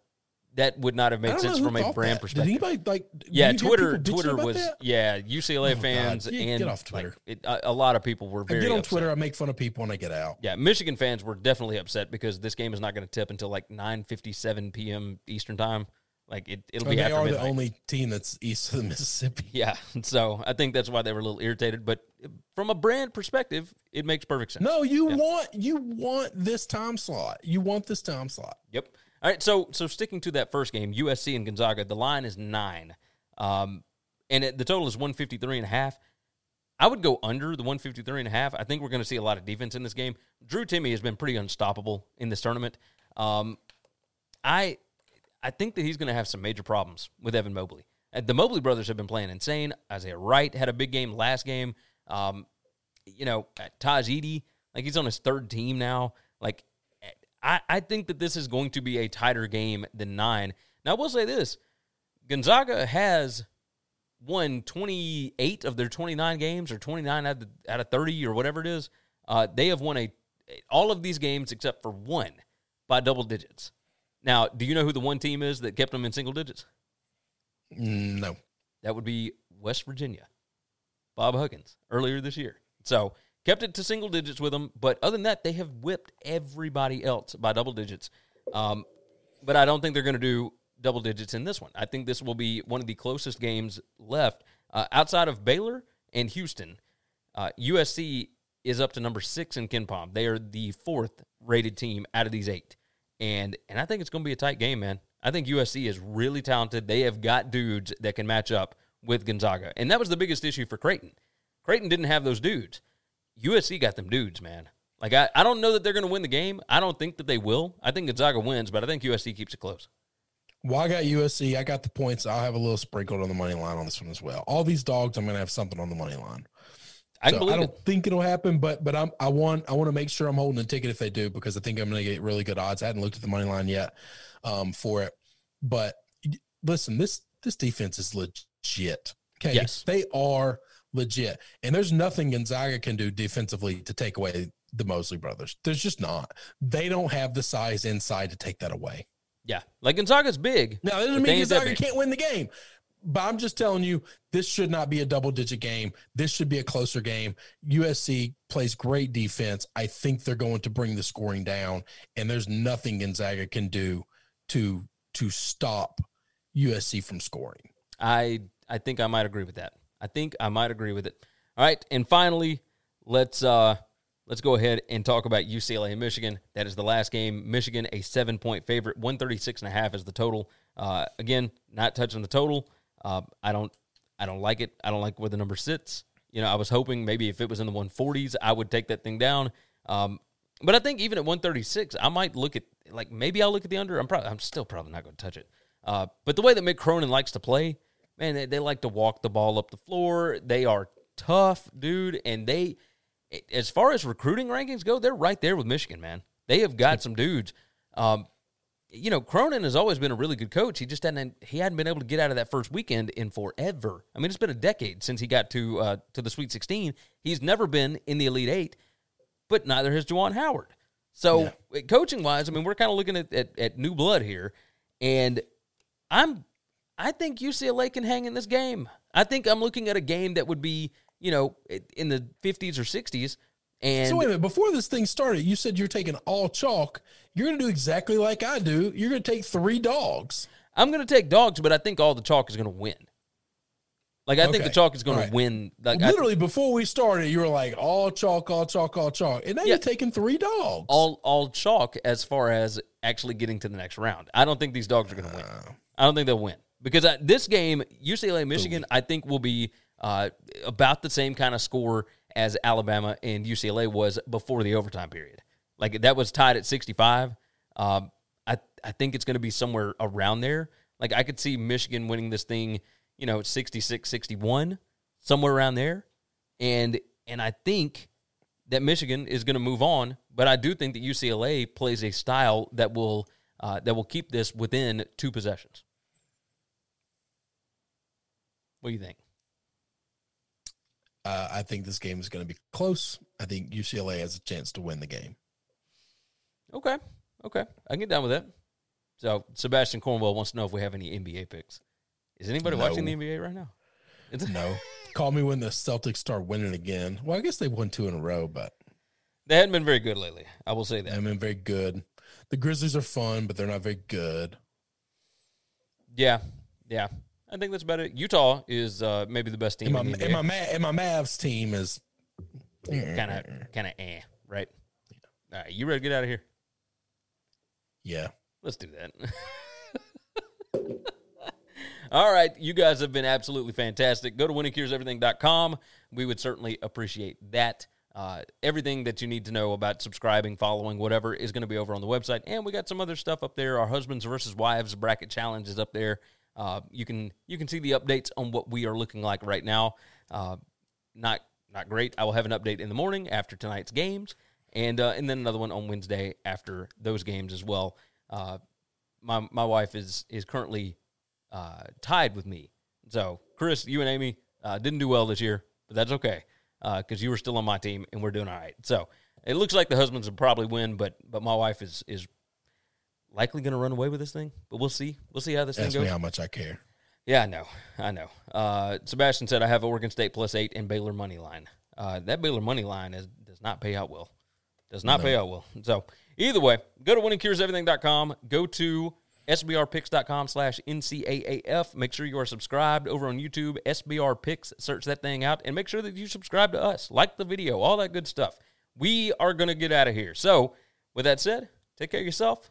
that would not have made sense from a brand that. perspective. Did anybody like? yeah, Twitter Twitter was that? yeah UCLA Oh, fans Yeah, and get off like, Twitter. it, a, a lot of people were I very get on upset. Twitter. I make fun of people when I get out. Yeah, Michigan fans were definitely upset because this game is not going to tip until like nine fifty seven p.m. Eastern time. Like it, it'll And be they after are midnight. the only team that's east of the Mississippi. Yeah, so I think that's why they were a little irritated. But from a brand perspective, it makes perfect sense. No, you Yeah. want you want this time slot. You want this time slot. Yep. All right. So so sticking to that first game, USC and Gonzaga, the line is nine, um, and it, the total is one fifty three and a half. I would go under the 153 and a half. I think we're going to see a lot of defense in this game. Drew Timme has been pretty unstoppable in this tournament. Um, I I think that he's going to have some major problems with Evan Mobley. Uh, The Mobley brothers have been playing insane. Isaiah Wright had a big game last game. Um, you know, uh, Tahj Eaddy, like he's on his third team now. Like, I, I think that this is going to be a tighter game than nine. Now, I will say this Gonzaga has won 28 of their 29 games or 29 out of, out of 30 or whatever it is. Uh, they have won a all of these games except for one by double digits. Now, do you know who the one team is that kept them in single digits? Mm, No. That would be West Virginia. Bob Huggins earlier this year. So kept it to single digits with them, but other than that, they have whipped everybody else by double digits. Um, but I don't think they're going to do double digits in this one. I think this will be one of the closest games left uh, outside of Baylor and Houston. Uh, USC is up to number six in KenPom. They are the fourth rated team out of these eight, and and I think it's going to be a tight game, man. I think USC is really talented. They have got dudes that can match up with Gonzaga, and that was the biggest issue for Creighton. Creighton didn't have those dudes. USC got them dudes, man. Like I, I don't know that they're going to win the game. I don't think that they will. I think Gonzaga wins, but I think USC keeps it close. Well, I got USC. I got the points. I'll have a little sprinkled on the money line on this one as well. All these dogs, I'm going to have something on the money line. I So believe I don't it. think it'll happen, but but I'm I want I want to make sure I'm holding a ticket if they do because I think I'm going to get really good odds. I hadn't looked at the money line yet um, for it, but listen, this this defense is legit. Okay, Yes. they are legit, and there's nothing Gonzaga can do defensively to take away the Mosley brothers. There's just not. They don't have the size inside to take that away. Yeah, like Gonzaga's big. Now, it doesn't mean Gonzaga can't win the game. But I'm just telling you, this should not be a double digit game. This should be a closer game. USC plays great defense. I think they're going to bring the scoring down, and there's nothing Gonzaga can do to to stop USC from scoring. I I think I might agree with that. I think I might agree with it. All right, and finally, let's uh let's go ahead and talk about UCLA and Michigan. That is the last game. Michigan a 7-point favorite, 136 and a half is the total. Uh again, not touching the total. Uh I don't I don't like it. I don't like where the number sits. You know, I was hoping maybe if it was in the 140s, I would take that thing down. Um but I think even at 136, I might look at like maybe I'll look at the under. I'm probably I'm still probably not going to touch it. Uh, but the way that Mick Cronin likes to play, man, they, they like to walk the ball up the floor. They are tough, dude, and they, as far as recruiting rankings go, they're right there with Michigan, man. They have got some dudes. Um, you know, Cronin has always been a really good coach. He just hadn't he hadn't been able to get out of that first weekend in forever. I mean, it's been a decade since he got to uh, to the Sweet 16. He's never been in the Elite Eight, but neither has Juwan Howard. So coaching wise, I mean, we're kind of looking at, at at new blood here, and I'm I think UCLA can hang in this game. I think I'm looking at a game that would be you know in the 50s or 60s, and so wait a minute. Before this thing started, you said you're taking all chalk. You're going to do exactly like I do. You're going to take three dogs. I'm going to take dogs, but I think all the chalk is going to win. Like I think the chalk is going All to win. Like I- Literally, before we started, you were like all chalk, all chalk, all chalk, and now Yeah. you're taking three dogs. all all chalk as far as actually getting to the next round. I don't think these dogs are going to win. Uh. I don't think they'll win because uh, this game, UCLA Michigan, I think will be uh, about the same kind of score as Alabama and UCLA was before the overtime period. Like that was tied at 65. Um, I I think it's going to be somewhere around there. Like I could see Michigan winning this thing, you know, 66, 61, somewhere around there. And and I think that Michigan is going to move on, but I do think that UCLA plays a style that will uh, that will keep this within two possessions. What do you think? Uh, I think this game is going to be close. I think UCLA has a chance to win the game. Okay, okay, I can get down with that. So Sebastian Cornwell wants to know if we have any NBA picks. Is anybody No. watching the NBA right now? It's, No, call me when the Celtics start winning again. Well, I guess they won two in a row, but They hadn't been very good lately. I will say that. they haven't been very good. The Grizzlies are fun, but they're not very good. Yeah, yeah. I think that's about it. Utah is uh, maybe the best team And my and my. And my Mavs team is Kind of, kind of, eh, right? All right, you ready to get out of here? yeah. Let's do that. All right, you guys have been absolutely fantastic. Go to winningcureseverything.com. We would certainly appreciate that. Uh, everything that you need to know about subscribing, following, whatever is going to be over on the website, and we got some other stuff up there. Our husbands versus wives bracket challenge is up there. Uh, you can you can see the updates on what we are looking like right now. Uh, not not great. I will have an update in the morning after tonight's games, and uh, and then another one on Wednesday after those games as well. Uh, my my wife is is currently uh, tied with me. So Chris, you and Amy uh, didn't do well this year, but that's okay because you were still on my team and we're doing all right. So it looks like the husbands will probably win, but but my wife is is likely going to run away with this thing. But we'll see. We'll see how this Ask thing me goes. how much I care. Yeah, I know. I know. Uh, Sebastian said I have Oregon State plus eight and Baylor money line. Uh, that Baylor money line is, does not pay out well. Does not pay out well. So either way, go to winningcureseverything.com. Go to sbrpicks.com slash NCAAF. Make sure you are subscribed over on YouTube, SBR Picks. Search that thing out and make sure that you subscribe to us. Like the video, all that good stuff. We are going to get out of here. So with that said, take care of yourself,